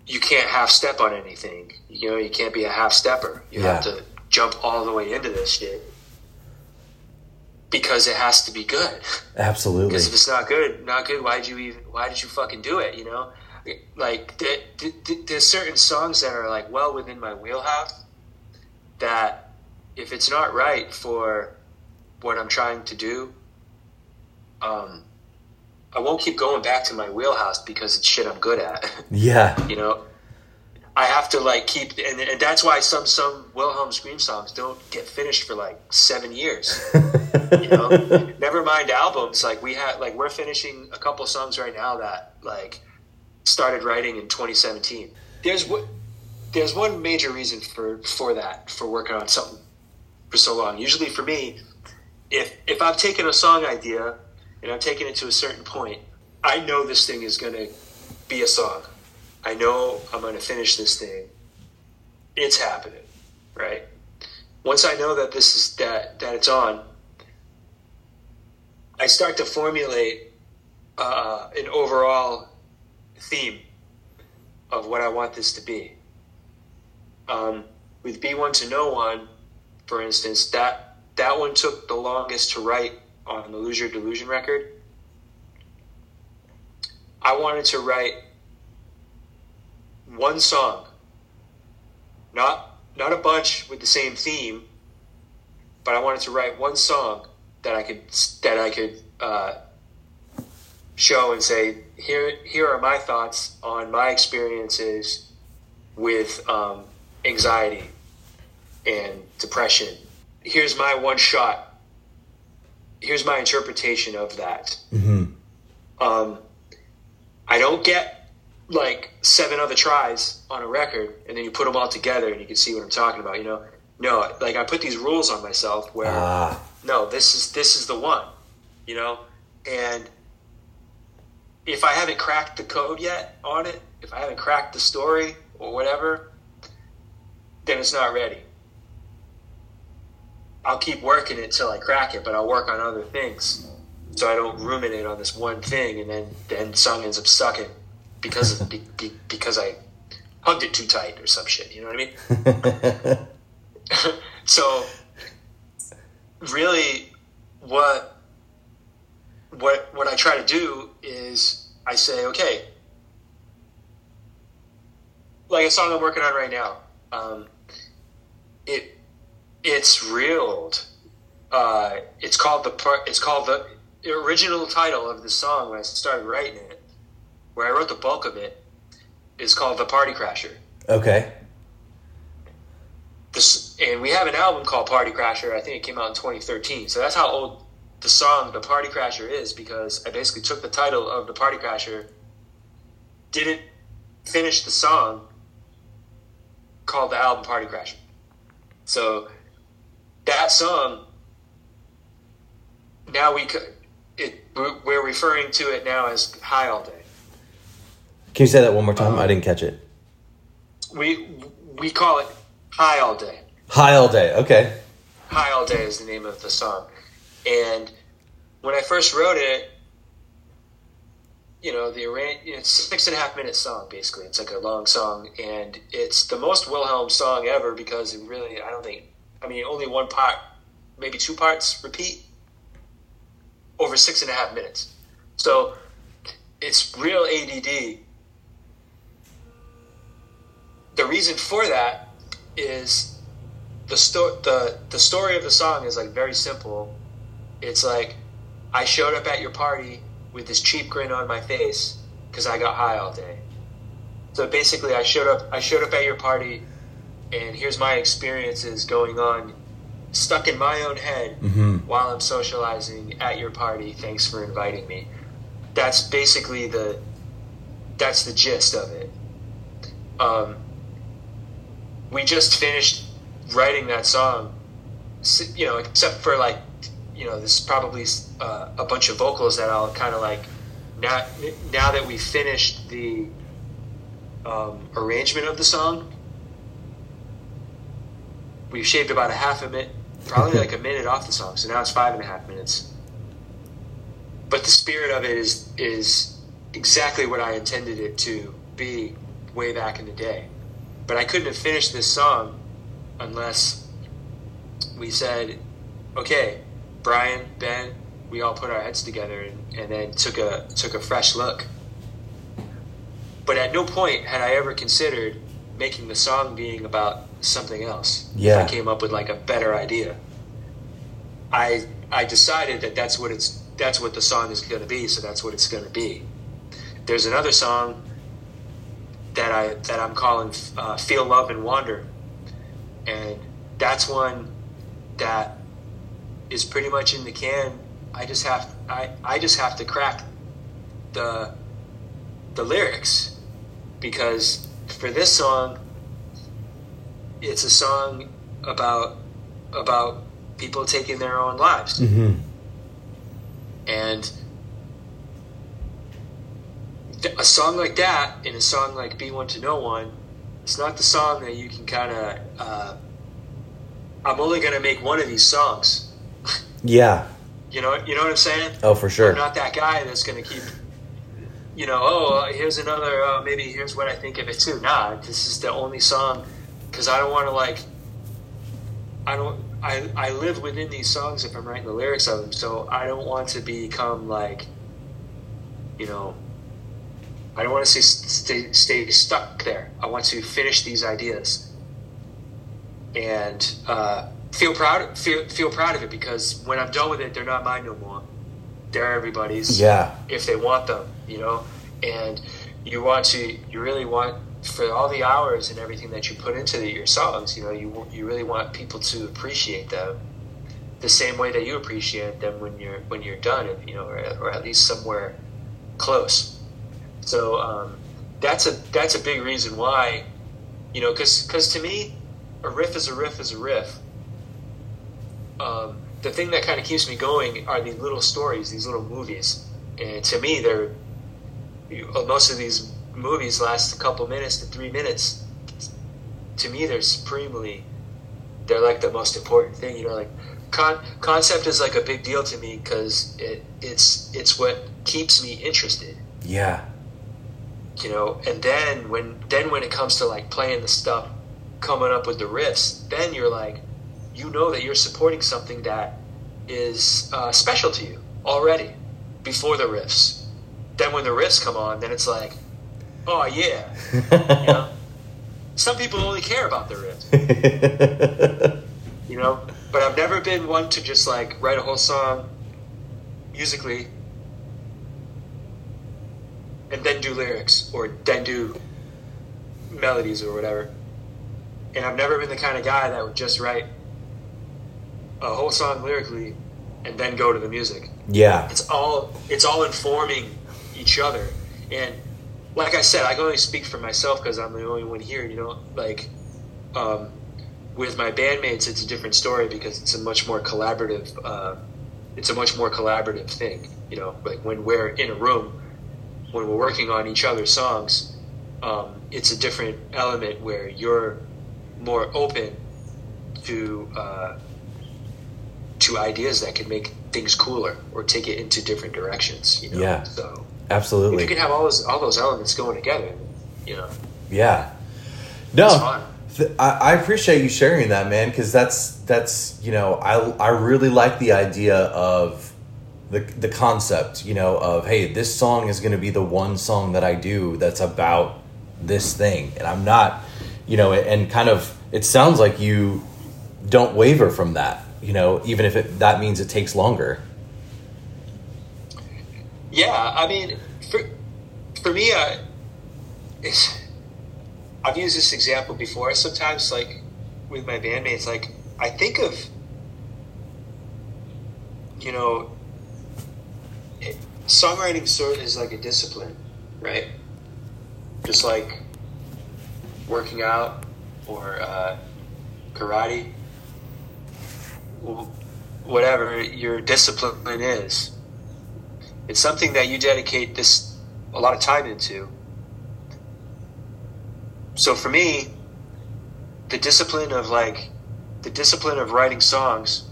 you can't half step on anything. You know, you can't be a half stepper. You have to jump all the way into this shit because it has to be good. Absolutely. Because if it's not good, not good, why'd you even? Why did you fucking do it? You know, like there, there- there's certain songs that are like well within my wheelhouse. That if it's not right for what I'm trying to do, um, I won't keep going back to my wheelhouse because it's shit I'm good at. Yeah. you know, I have to like keep, and, and that's why some some Wilhelm Scream songs don't get finished for like seven years you know never mind albums like we had like we're finishing a couple songs right now that like started writing in 2017 there's what there's one major reason for for that for working on something for so long. Usually for me if if I've taken a song idea and i'm taking it to a certain point i know this thing is going to be a song. I know i'm going to finish this thing. It's happening right? Once i know that this is that that it's on I start to formulate uh, an overall theme of what I want this to be. Um, with Be One to No One, for instance, that that one took the longest to write on the Lose Your Delusion record. I wanted to write one song, not not a bunch with the same theme, but I wanted to write one song that I could that I could uh, show and say here here are my thoughts on my experiences with um, anxiety and depression. Here's my one shot. Here's my interpretation of that. hmm Um, I don't get like seven other tries on a record and then you put them all together and you can see what I'm talking about. You know, no, like I put these rules on myself where Ah. no, this is this is the one, you know, and if I haven't cracked the code yet on it, if I haven't cracked the story or whatever, then it's not ready. I'll keep working it till I crack it, but I'll work on other things so I don't ruminate on this one thing, and then then song ends up sucking because of, be, be, because I hugged it too tight or some shit. You know what I mean? so really what what what I try to do is I say, okay, like a song I'm working on right now, um, it it's reeled. Uh, it's called the part. It's called the, the original title of the song when I started writing it, where I wrote the bulk of it, is called the Party Crasher. okay. this, and we have an album called Party Crasher. I think it came out in 2013. So that's how old the song "The Party Crasher" is because I basically took the title of "The Party Crasher," didn't finish the song, called the album "Party Crasher." So that song, now we could, it we're- we're referring to it now as "High All Day." Can you say that one more time? Um, I didn't catch it. we we call it High All Day. High all day. Okay. High All Day is the name of the song. And when I first wrote it, you know, the arrange it's a six and a half minute song basically. It's like a long song and it's the most Wilhelm song ever because it really I don't think I mean only one part maybe two parts repeat over six and a half minutes. So it's real ADD. The reason for that is the sto- the the story of the song is like very simple. It's like I showed up at your party with this cheap grin on my face because I got high all day. So basically, I showed up. I showed up at your party, and here's my experiences going on, stuck in my own head Mhm. while I'm socializing at your party. Thanks for inviting me. That's basically the. That's the gist of it. Um, we just finished writing that song, you know, except for like, you know, there's probably uh, a bunch of vocals that I'll kind of like. Now, now that we finished the um, arrangement of the song, we've shaved about a half a minute, probably like a minute off the song. So now it's five and a half minutes. But the spirit of it is is exactly what I intended it to be way back in the day. But I couldn't have finished this song unless we said, okay, Brian, Ben, we all put our heads together and, and then took a took a fresh look. But at no point had I ever considered making the song being about something else. Yeah. I came up with like a better idea. I I decided that that's what it's that's what the song is going to be, so that's what it's going to be. There's another song that I that I'm calling uh, "Feel Love and Wander," and that's one that is pretty much in the can. I just have I, I just have to crack the the lyrics because for this song, it's a song about about people taking their own lives Mm-hmm. and a song like that and a song like "Be One to No One," it's not the song that you can kind of. Uh, I'm only gonna make one of these songs. Yeah. You know, you know what I'm saying? Oh, for sure. I'm not that guy that's gonna keep. You know, oh, uh, here's another. Uh, maybe here's what I think of it too. Nah, this is the only song because I don't want to like. I don't. I I live within these songs if I'm writing the lyrics of them, so I don't want to become like. You know. I don't want to stay, stay stay stuck there. I want to finish these ideas. And uh, feel proud feel feel proud of it because when I'm done with it, they're not mine no more. They're everybody's Yeah. if they want them, you know. And you want to, you really want for all the hours and everything that you put into the, your songs, you know, you you really want people to appreciate them the same way that you appreciate them when you're when you're done, you know, or, or at least somewhere close. So um, that's a that's a big reason why, you know, because to me, a riff is a riff is a riff. Um, the thing that kind of keeps me going are these little stories, these little movies, and to me, they're you- uh, most of these movies last a couple minutes to three minutes. To me, they're supremely, they're like the most important thing. You know, like con- concept is like a big deal to me because it it's it's what keeps me interested Yeah. you know and then when then when it comes to like playing the stuff coming up with the riffs then you're like you know that you're supporting something that is uh, special to you already before the riffs then when the riffs come on then it's like oh yeah. You know? Some people only care about the riffs you know? But i've never been one to just like write a whole song musically and then do lyrics or then do melodies or whatever. And i've never been the kind of guy that would just write a whole song lyrically and then go to the music yeah. it's all it's all informing each other and like i said i can only speak for myself because i'm the only one here you know like um, with my bandmates it's a different story because it's a much more collaborative uh, it's a much more collaborative thing you know like when we're in a room when we're working on each other's songs um, it's a different element where you're more open to uh, to ideas that can make things cooler or take it into different directions. You know? Yeah. So Absolutely. if you can have all those all those elements going together, you know, Yeah. No, It's fun. th- I, I appreciate you sharing that, man, because that's that's you know I I really like the idea of the the concept, you know, of hey, this song is going to be the one song that I do that's about this thing, and I'm not, you know, and kind of it sounds like you don't waver from that, you know, even if it that means it takes longer. Yeah, I mean, for for me, uh, it's, I've used this example before. Sometimes, like with my bandmates, like I think of, you know, it, songwriting sort of is like a discipline, right? Just like working out or uh, karate, whatever your discipline is it's something that you dedicate this a lot of time into. So for me, the discipline of like the discipline of writing songs,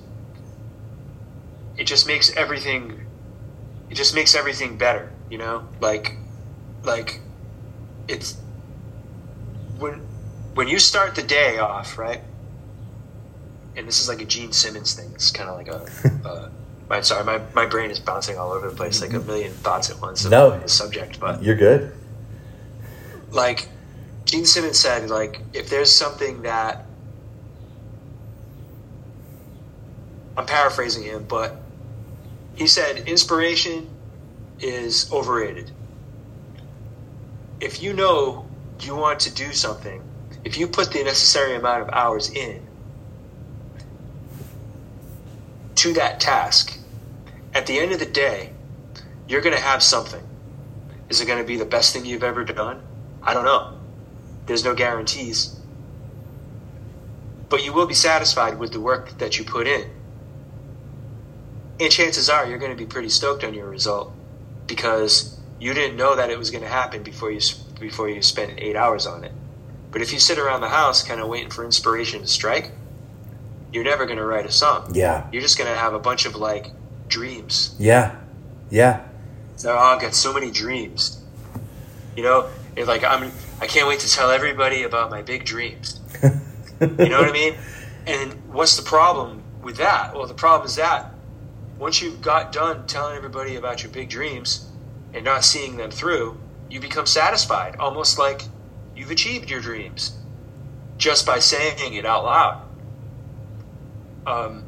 it just makes everything it just makes everything better, you know? Like like it's when when you start the day off, right? And this is like a Gene Simmons thing. It's kind of like a, a my sorry, my, my brain is bouncing all over the place, like a million thoughts at once No. the subject. But You're good. like Gene Simmons said, like if there's something that I'm paraphrasing him, but he said inspiration is overrated. If you know you want to do something, if you put the necessary amount of hours in to that task, at the end of the day, you're going to have something. Is it going to be the best thing you've ever done? I don't know. There's no guarantees. But you will be satisfied with the work that you put in. And chances are you're going to be pretty stoked on your result because you didn't know that it was going to happen before you before you spent 8 hours on it. But if you sit around the house kind of waiting for inspiration to strike, you're never going to write a song. Yeah. You're just going to have a bunch of like dreams. Yeah. Yeah. So oh, I've got so many dreams. You know, if like I'm, I can't wait to tell everybody about my big dreams. You know what I mean? And what's the problem with that? Well, the problem is that once you've got done telling everybody about your big dreams and not seeing them through, you become satisfied, almost like you've achieved your dreams just by saying it out loud. Um,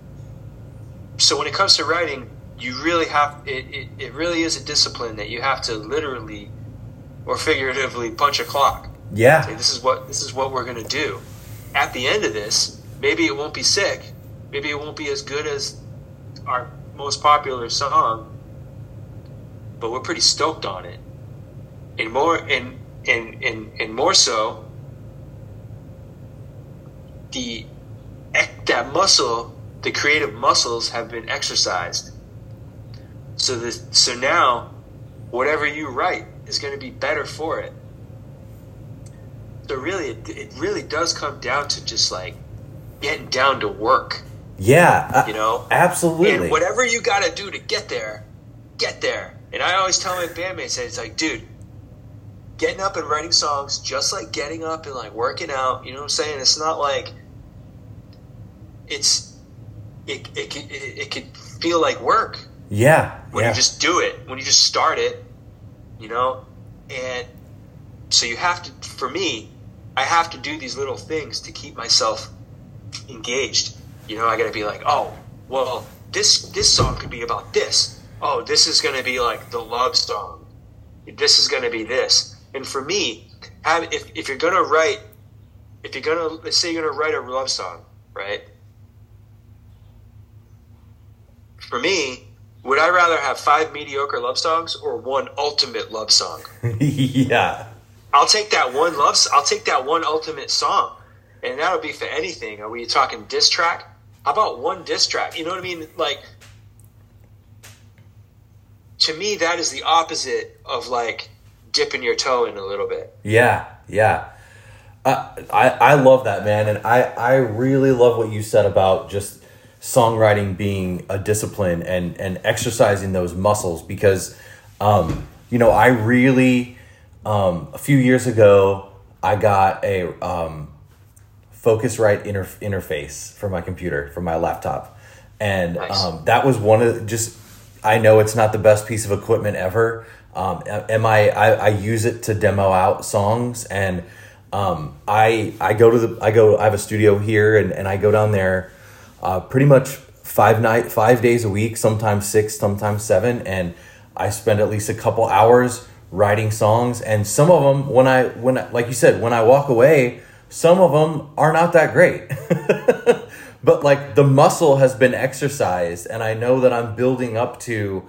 so when it comes to writing, you really have it, it, it really is a discipline that you have to literally or figuratively punch a clock. Say Yeah. this is what this is what we're gonna do. At the end of this, maybe it won't be sick, maybe it won't be as good as our most popular song, but we're pretty stoked on it. And more and and and, and more so the that muscle, the creative muscles have been exercised. So this so now whatever you write is going to be better for it. So really, it, it really does come down to just like getting down to work, Yeah. uh, you know. Absolutely. And whatever you got to do to get there, get there. And I always tell my bandmates, it's like, dude, getting up and writing songs, just like getting up and like working out. You know what I'm saying? It's not like it's it it could, it, it could feel like work yeah. when yeah. you just do it, when you just start it, you know? And so you have to, for me, I have to do these little things to keep myself engaged. You know, I got to be like, oh, well, this this song could be about this. Oh, this is going to be like the love song. This is going to be this. And for me, have, if if you're going to write, if you're going to let's say you're going to write a love song, right? For me, would I rather have five mediocre love songs or one ultimate love song? yeah. I'll take that one love. I'll take that one ultimate song, and that'll be for anything. Are we talking diss track? How about one diss track? You know what I mean? Like, to me, that is the opposite of like dipping your toe in a little bit. Yeah, yeah. Uh, I I love that man, and I I really love what you said about just songwriting being a discipline and and exercising those muscles because, um, you know, I really um, a few years ago I got a um, Focusrite inter- interface for my computer for my laptop, and Nice. um, that was one of the, just. I know it's not the best piece of equipment ever. Um, am I, I? I use it to demo out songs, and um, I I go to the I go I have a studio here, and, and I go down there, uh, pretty much five night five days a week, sometimes six, sometimes seven, and I spend at least a couple hours writing songs, and some of them when I when like you said when I walk away, some of them are not that great. but like the muscle has been exercised and i know that i'm building up to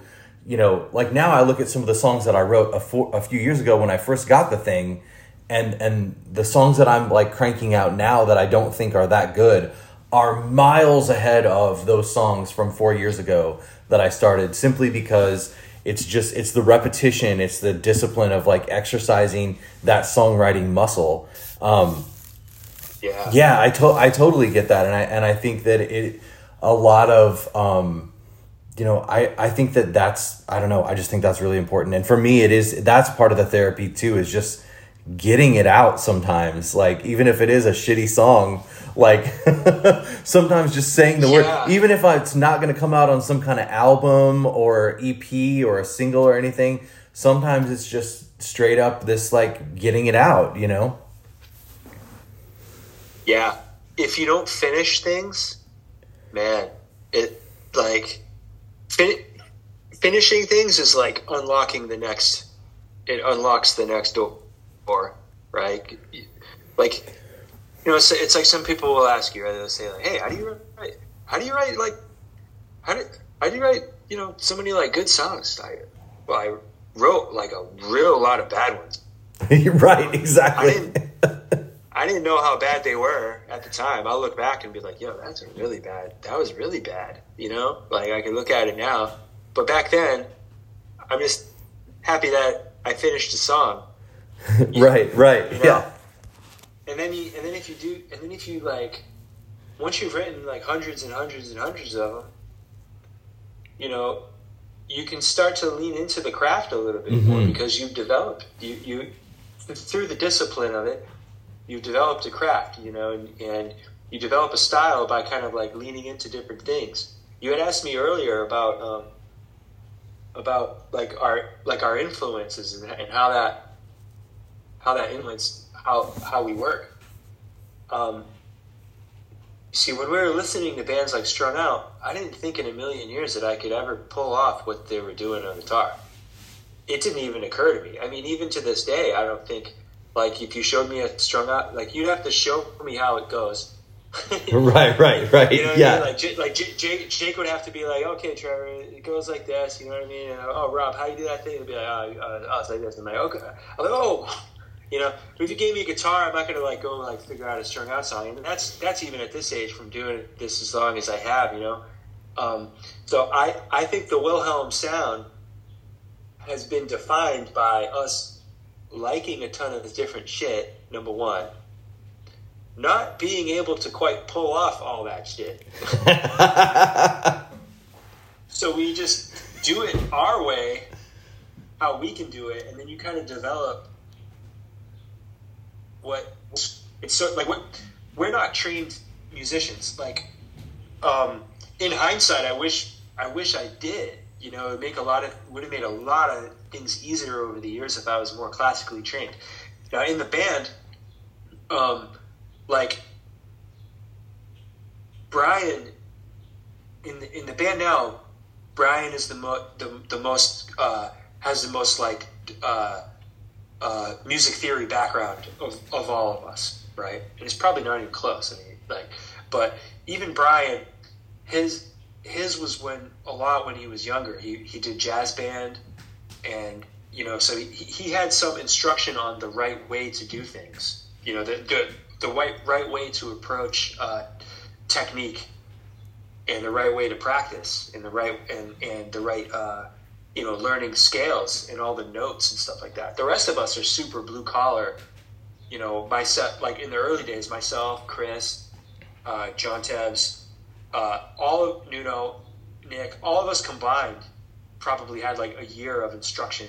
you know like now i look at some of the songs that i wrote a, four, a few years ago when i first got the thing and and the songs that i'm like cranking out now that i don't think are that good are miles ahead of those songs from four years ago that i started simply because it's just it's the repetition it's the discipline of like exercising that songwriting muscle um, Yeah. yeah, I to- I totally get that, and I and I think that it a lot of um, you know I I think that that's I don't know I just think that's really important, and for me it is that's part of the therapy too is just getting it out sometimes like even if it is a shitty song like sometimes just saying the Yeah. word even if it's not going to come out on some kind of album or ep or a single or anything sometimes it's just straight up this like getting it out you know Yeah. If you don't finish things, man, it like fin- finishing things is like unlocking the next. It unlocks the next door, right? Like, you know, it's, it's like some people will ask you, right? They'll say like, "Hey, how do you write? How do you write like how do how do you write? You know, so many like good songs." I well, I wrote like a real lot of bad ones. right I exactly didn't. I didn't know how bad they were at the time. I'll look back and be like, "Yo, that's a really bad. That was really bad." You know, like I can look at it now, but back then, I'm just happy that I finished a song. right right yeah And then you, and then if you do, and then if you like, once you've written like hundreds and hundreds and hundreds of them, you know, you can start to lean into the craft a little bit more Mhm. because you've developed you you through the discipline of it, you've developed a craft, you know, and, and you develop a style by kind of like leaning into different things. You had asked me earlier about um, about like our like our influences and, and how that how that influenced how how we work. Um, see, when we were listening to bands like Strung Out, I didn't think in a million years that I could ever pull off what they were doing on guitar. It didn't even occur to me. I mean, even to this day, I don't think like if you showed me a Strung Out, like you'd have to show me how it goes. right right right You know what yeah I mean? Like, J- like J- Jake, Jake would have to be like, okay, Trevor, it goes like this. You know what I mean? And, oh, Rob, how you do that thing? He'd be like, oh, uh, oh, it's like this. I'm like, okay. I'm like, oh, you know. But if you gave me a guitar, I'm not gonna like go like figure out a Strung Out song. And that's that's even at this age from doing this as long as I have. You know. Um, so I I think the Wilhelm sound has been defined by us liking a ton of different shit. Number one. Not being able to quite pull off all that shit. So we just do it our way, how we can do it, and then you kind of develop what it's so like. What we're not trained musicians. Like, um, in hindsight, I wish I wish I did. You know, make a lot of would have made a lot of things easier over the years if I was more classically trained. Now in the band, um, like Brian in the in the band now, Brian is the mo- the, the most uh, has the most like uh, uh, music theory background of, of all of us, right? And it's probably not even close. I mean, like, but even Brian, his his was when a lot when he was younger. He he did jazz band, and you know, so he, he had some instruction on the right way to do things. You know, the the the right right way to approach uh, technique and the right way to practice and the right and and the right uh, you know, learning scales and all the notes and stuff like that. The rest of us are super blue collar. You know, myself, like in the early days, myself, Chris, uh, John Teves, uh, all of Nuno, Nick, all of us combined probably had like a year of instruction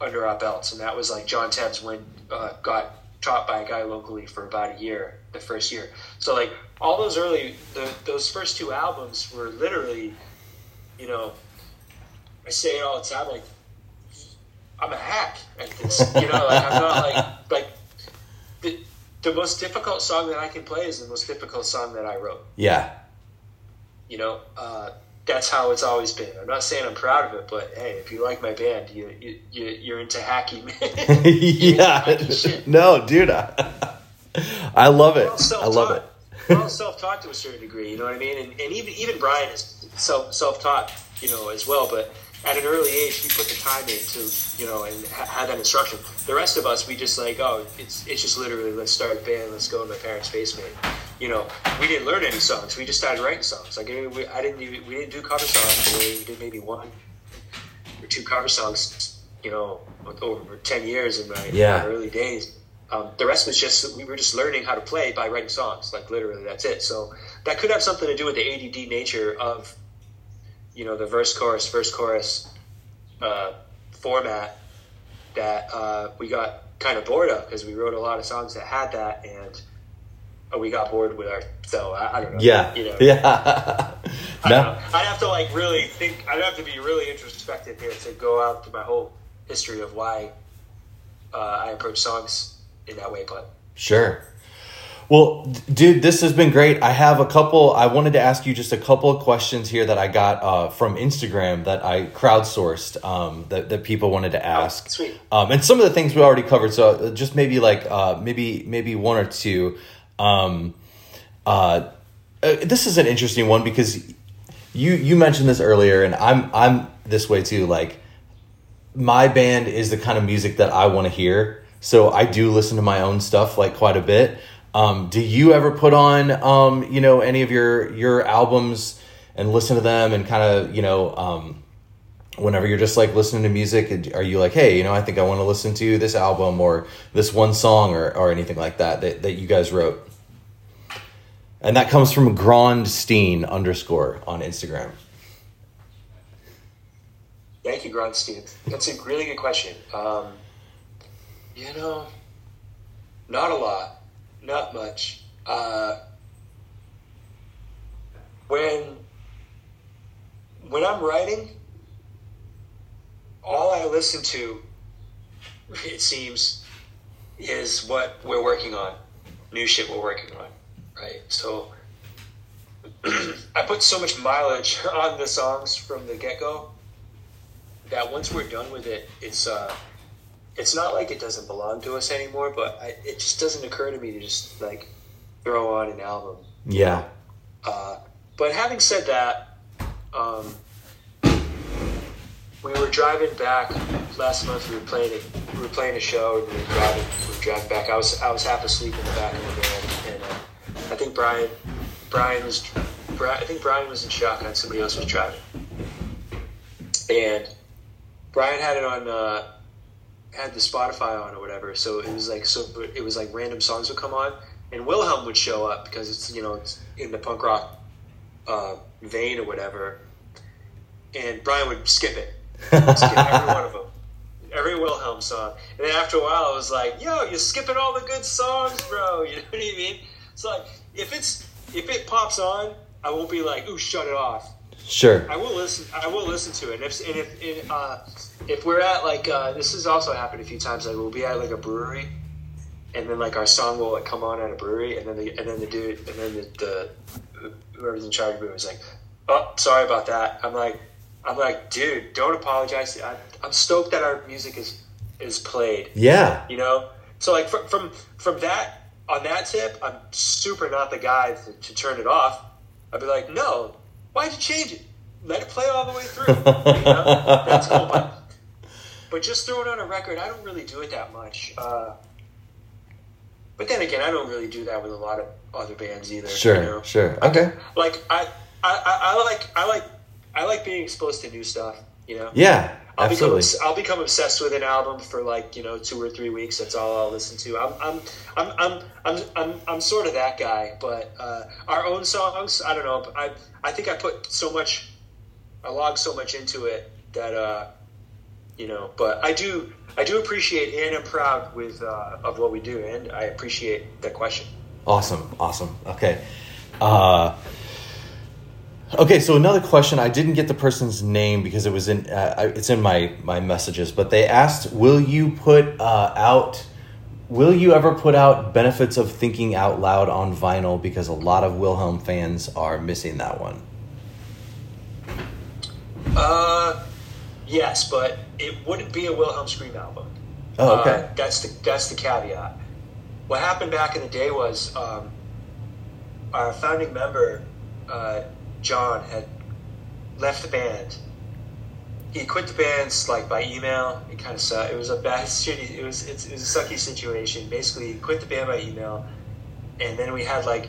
under our belts, and that was like John Teves went uh, got taught by a guy locally for about a year, the first year. So like all those early, the, those first two albums were literally, you know, I say it all the time, like I'm a hack at this, you know, like I'm not like like the the most difficult song that I can play is the most difficult song that I wrote. Yeah. You know, uh, that's how it's always been. I'm not saying I'm proud of it, but hey, if you like my band, you you, you you're into hacky. Man. Yeah. hacky. No, dude. I, I love it. I love it. We're all self-taught to a certain degree. You know what I mean? And, and even even Brian is self self-taught, you know, as well. But at an early age, he put the time in to you know and ha- had that instruction. The rest of us, we just like, oh, it's it's just literally let's start a band, let's go in my parents' basement. You know, we didn't learn any songs. We just started writing songs. Like we, I didn't even, we didn't do cover songs. We did maybe one or two cover songs. You know, over ten years in my, Yeah. my early days. Um, the rest was just we were just learning how to play by writing songs. Like literally, that's it. So that could have something to do with the ADD nature of you know the verse chorus verse chorus uh, format that uh, we got kind of bored of because we wrote a lot of songs that had that and uh, we got bored with our so I, I don't know Yeah. you know Yeah. I no. know. I'd have to like really think I'd have to be really introspective here to go out to my whole history of why uh, I approach songs in that way but Sure. Well, dude, this has been great. I have a couple. I wanted to ask you just a couple of questions here that I got uh, from Instagram that I crowdsourced um, that that people wanted to ask. sweet. Um, and some of the things we already covered. So uh, just maybe like uh, maybe maybe one or two. Um, uh, uh, this is an interesting one because you you mentioned this earlier, and I'm I'm this way too. Like my band is the kind of music that I want to hear. So I do listen to my own stuff like quite a bit. Um, do you ever put on um, you know any of your your albums and listen to them and kind of you know um, whenever you're just like listening to music are you like hey you know I think I want to listen to this album or this one song or, or anything like that, that that you guys wrote? And that comes from Grandstein underscore on Instagram. Thank you, Grunstein. That's a really good question. Um, you know, not a lot, not much. Uh, when when I'm writing, all I listen to, it seems, is what we're working on, new shit we're working on, right? So I put so much mileage on the songs from the get go that once we're done with it, it's uh, it's not like it doesn't belong to us anymore. But I, it just doesn't occur to me to just like throw on an album. Yeah. Uh, but having said that, um, we were driving back last month. We were playing a, we were playing a show, and we were driving. We were driving back. I was I was half asleep in the back of the van, and uh, I think Brian Brian was Brian, I think Brian was in shotgun. Somebody else was driving, and Brian had it on uh, had the Spotify on or whatever. So it was like so it was like random songs would come on, and Wilhelm would show up because it's you know it's in the punk rock uh, vein or whatever, and Brian would skip it, skip every one of them, every Wilhelm song, and then after a while I was like, "Yo, you're skipping all the good songs, bro." You know what I mean? It's like if it's if it pops on, I won't be like, "Ooh, shut it off." Sure. I will listen. I will listen to it. And if and if and, uh, if we're at like uh, this has also happened a few times. Like we'll be at like a brewery, and then like our song will like come on at a brewery, and then the and then the dude and then the, the whoever's in charge of the brewery is like, "Oh, sorry about that." I'm like, I'm like, dude, don't apologize. I, I'm stoked that our music is is played. Yeah. You know, so like from from from that on that tip, I'm super not the guy to, to turn it off. I'd be like, no, why'd you change it? Let it play all the way through. You know? That's cool, but, but just throw it on a record. I don't really do it that much. Uh, but then again, I don't really do that with a lot of other bands either. Sure. You know? Sure. Okay. Like I, I, I, like I like I like being exposed to new stuff. You know. Yeah. I'll become Absolutely. I'll become obsessed with an album for like you know two or three weeks. That's all I'll listen to. I'm I'm I'm I'm I'm I'm, I'm sort of that guy. But uh, our own songs, I don't know. I I think I put so much, I log so much into it that uh, you know. But I do I do appreciate and I'm proud with uh, of what we do, and I appreciate that question. Awesome, awesome. Okay. Uh, okay, so another question. I didn't get the person's name because it was in uh, it's in my my messages, but they asked, "Will you put uh, out? Will you ever put out benefits of thinking out loud on vinyl? Because a lot of Wilhelm fans are missing that one." Uh, yes, but it wouldn't be a Wilhelm Scream album. Oh, okay. Uh, that's the that's the caveat. What happened back in the day was um, our founding member uh, John had left the band. He quit the band like by email. It kind of sucked. It was a bad shitty. It was it's, it was a sucky situation. Basically, he quit the band by email, and then we had like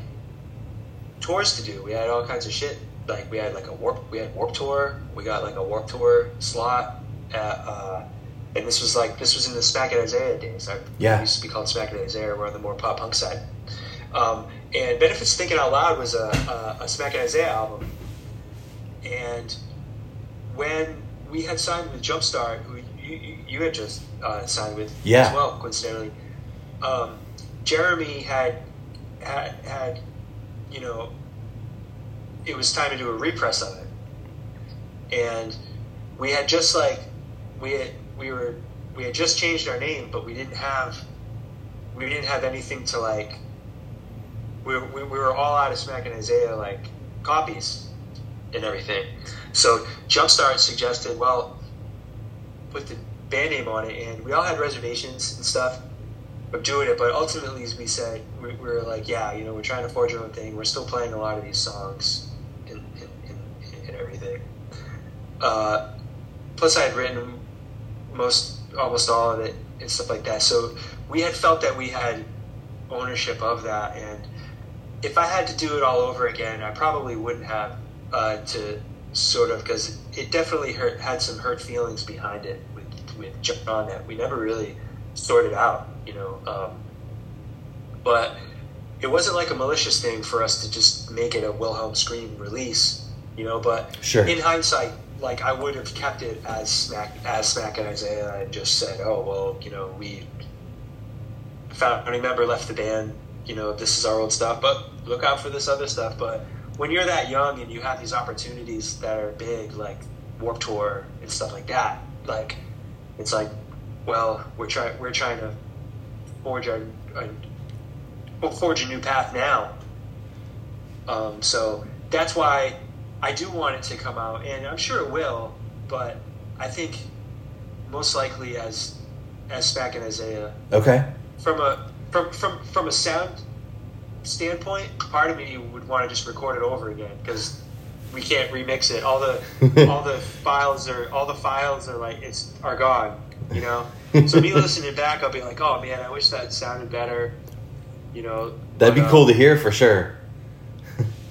tours to do. We had all kinds of shit. Like we had like a warp. We had Warped Tour. We got like a Warped Tour slot at. Uh, and this was like this was in the Smackin' Isaiah days. I Yeah. it used to be called Smackin' Isaiah. We're on the more pop punk side. Um, and Benefits Thinking Out Loud was a, a, a Smackin' Isaiah album. And when we had signed with Jumpstart, who you, you, you had just uh, signed with Yeah. as well, coincidentally, um, Jeremy had, had had you know it was time to do a repress of it, and we had just like we had, we were we had just changed our name, but we didn't have we didn't have anything to like. We, we, we were all out of Smackin' Isaiah like copies and everything. So Jumpstart suggested, well, put the band name on it, and we all had reservations and stuff of doing it. But ultimately, as we said, we, we were like, yeah, you know, we're trying to forge our own thing. We're still playing a lot of these songs and. Uh, plus, I had written most, almost all of it and stuff like that. So we had felt that we had ownership of that, and if I had to do it all over again, I probably wouldn't have uh, to sort of because it definitely hurt had some hurt feelings behind it with with John that we never really sorted out, you know. Um, but it wasn't like a malicious thing for us to just make it a Wilhelm Scream release, you know. But Sure. in hindsight, like I would have kept it as Smack as Smackin' Isaiah and just said, oh well, you know, we founding member left the band. You know, this is our old stuff, but look out for this other stuff. But when you're that young and you have these opportunities that are big, like Warped Tour and stuff like that, like it's like, well, we're trying we're trying to forge our, our we'll forge a new path now. Um, so that's why I do want it to come out, and I'm sure it will. But I think most likely as as Smackin' Isaiah Okay. from a from from from a sound standpoint, part of me would want to just record it over again because we can't remix it. All the all the files are all the files are like it's are gone. You know, so me listening back, I'll be like, oh man, I wish that sounded better. You know, That'd be but, cool um, to hear for sure.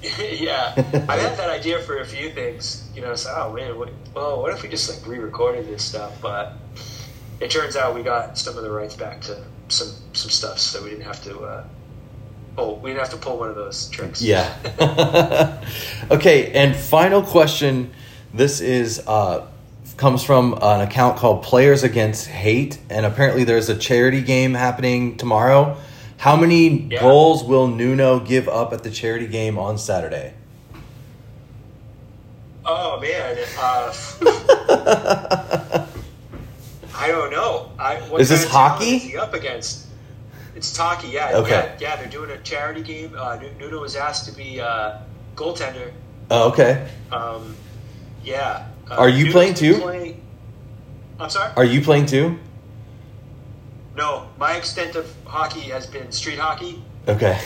yeah, I've had that idea for a few things. You know, so oh man, what, well, what if we just like re-recorded this stuff? But it turns out we got some of the rights back to some some stuff, so we didn't have to. Uh, oh, we didn't have to pull one of those tricks. Yeah. okay, and final question. This is uh, comes from an account called Players Against Hate, and apparently there's a charity game happening tomorrow. How many Yeah. goals will Nuno give up at the charity game on Saturday? Oh man, uh, I don't know. I, Is this kind of talent hockey? Is he up against? It's hockey. Yeah. Okay. Yeah, yeah, they're doing a charity game. Uh, Nuno was asked to be uh, goaltender. Oh, okay. Um, yeah. Uh, Are you Nuno's playing too? playing- I'm sorry. Are you playing too? No, my extent of hockey has been street hockey. Okay.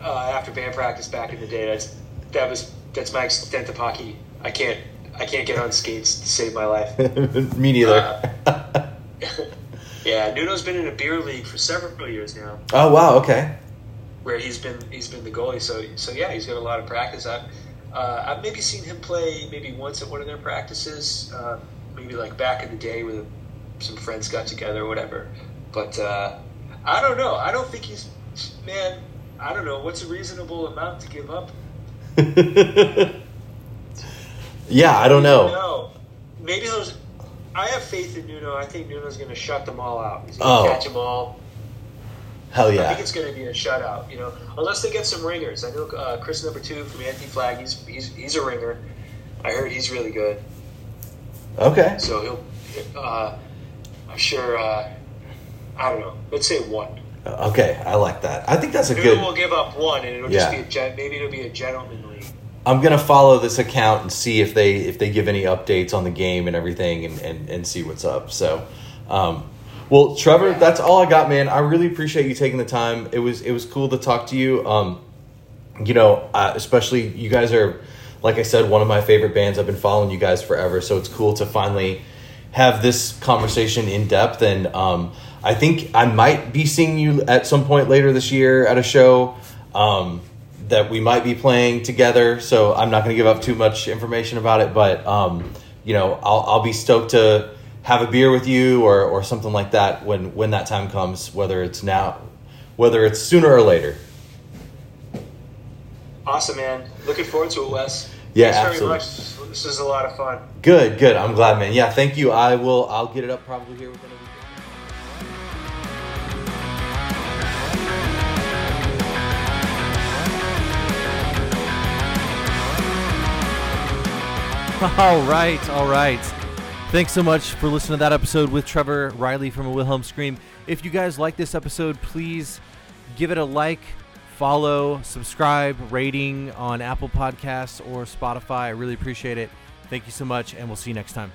Uh, after band practice back in the day, that's that was that's my extent of hockey. I can't I can't get on skates to save my life. Me neither. Uh, Yeah, Nuno's been in a beer league for several years now, oh wow. Okay. where he's been he's been the goalie. So so yeah, he's got a lot of practice. I've uh, I've maybe seen him play maybe once at one of their practices. Uh, maybe like back in the day with some friends got together or whatever. But uh, I don't know. I don't think he's man. I don't know what's a reasonable amount to give up. yeah, I don't know. No, maybe those. I have faith in Nuno. I think Nuno's going to shut them all out. He's going to Oh. catch them all. Hell yeah! I think it's going to be a shutout. You know, unless they get some ringers. I know uh, Chris number two from Anti Flag. He's, he's he's a ringer. I heard he's really good. Okay. So he'll. Uh, I'm sure. Uh, I don't know. Let's say one. Okay, I like that. I think that's a Nuno good. will give up one, and it'll Yeah. just be a gen- maybe it'll be a gentlemanly. I'm gonna follow this account and see if they if they give any updates on the game and everything and and, and see what's up. So, um, well, Trevor, that's all I got, man. I really appreciate you taking the time. It was it was cool to talk to you. Um, you know, uh, especially you guys are, like I said, one of my favorite bands. I've been following you guys forever, so it's cool to finally have this conversation in depth. And um, I think I might be seeing you at some point later this year at a show um, that we might be playing together. So I'm not going to give up too much information about it, but um, you know, I'll I'll be stoked to have a beer with you or or something like that when when that time comes. Whether it's now, whether it's sooner or later. Awesome, man. Looking forward to it, Wes. Yeah, Thanks absolutely. Very much. This is a lot of fun. Good, good. I'm glad, man. Yeah, thank you. I will. I'll get it up probably here within a week. All right, all right. Thanks so much for listening to that episode with Trevor Reilly from a Wilhelm Scream. If you guys like this episode, please give it a like, follow, subscribe, rating on Apple Podcasts or Spotify. I really appreciate it. Thank you so much, and we'll see you next time.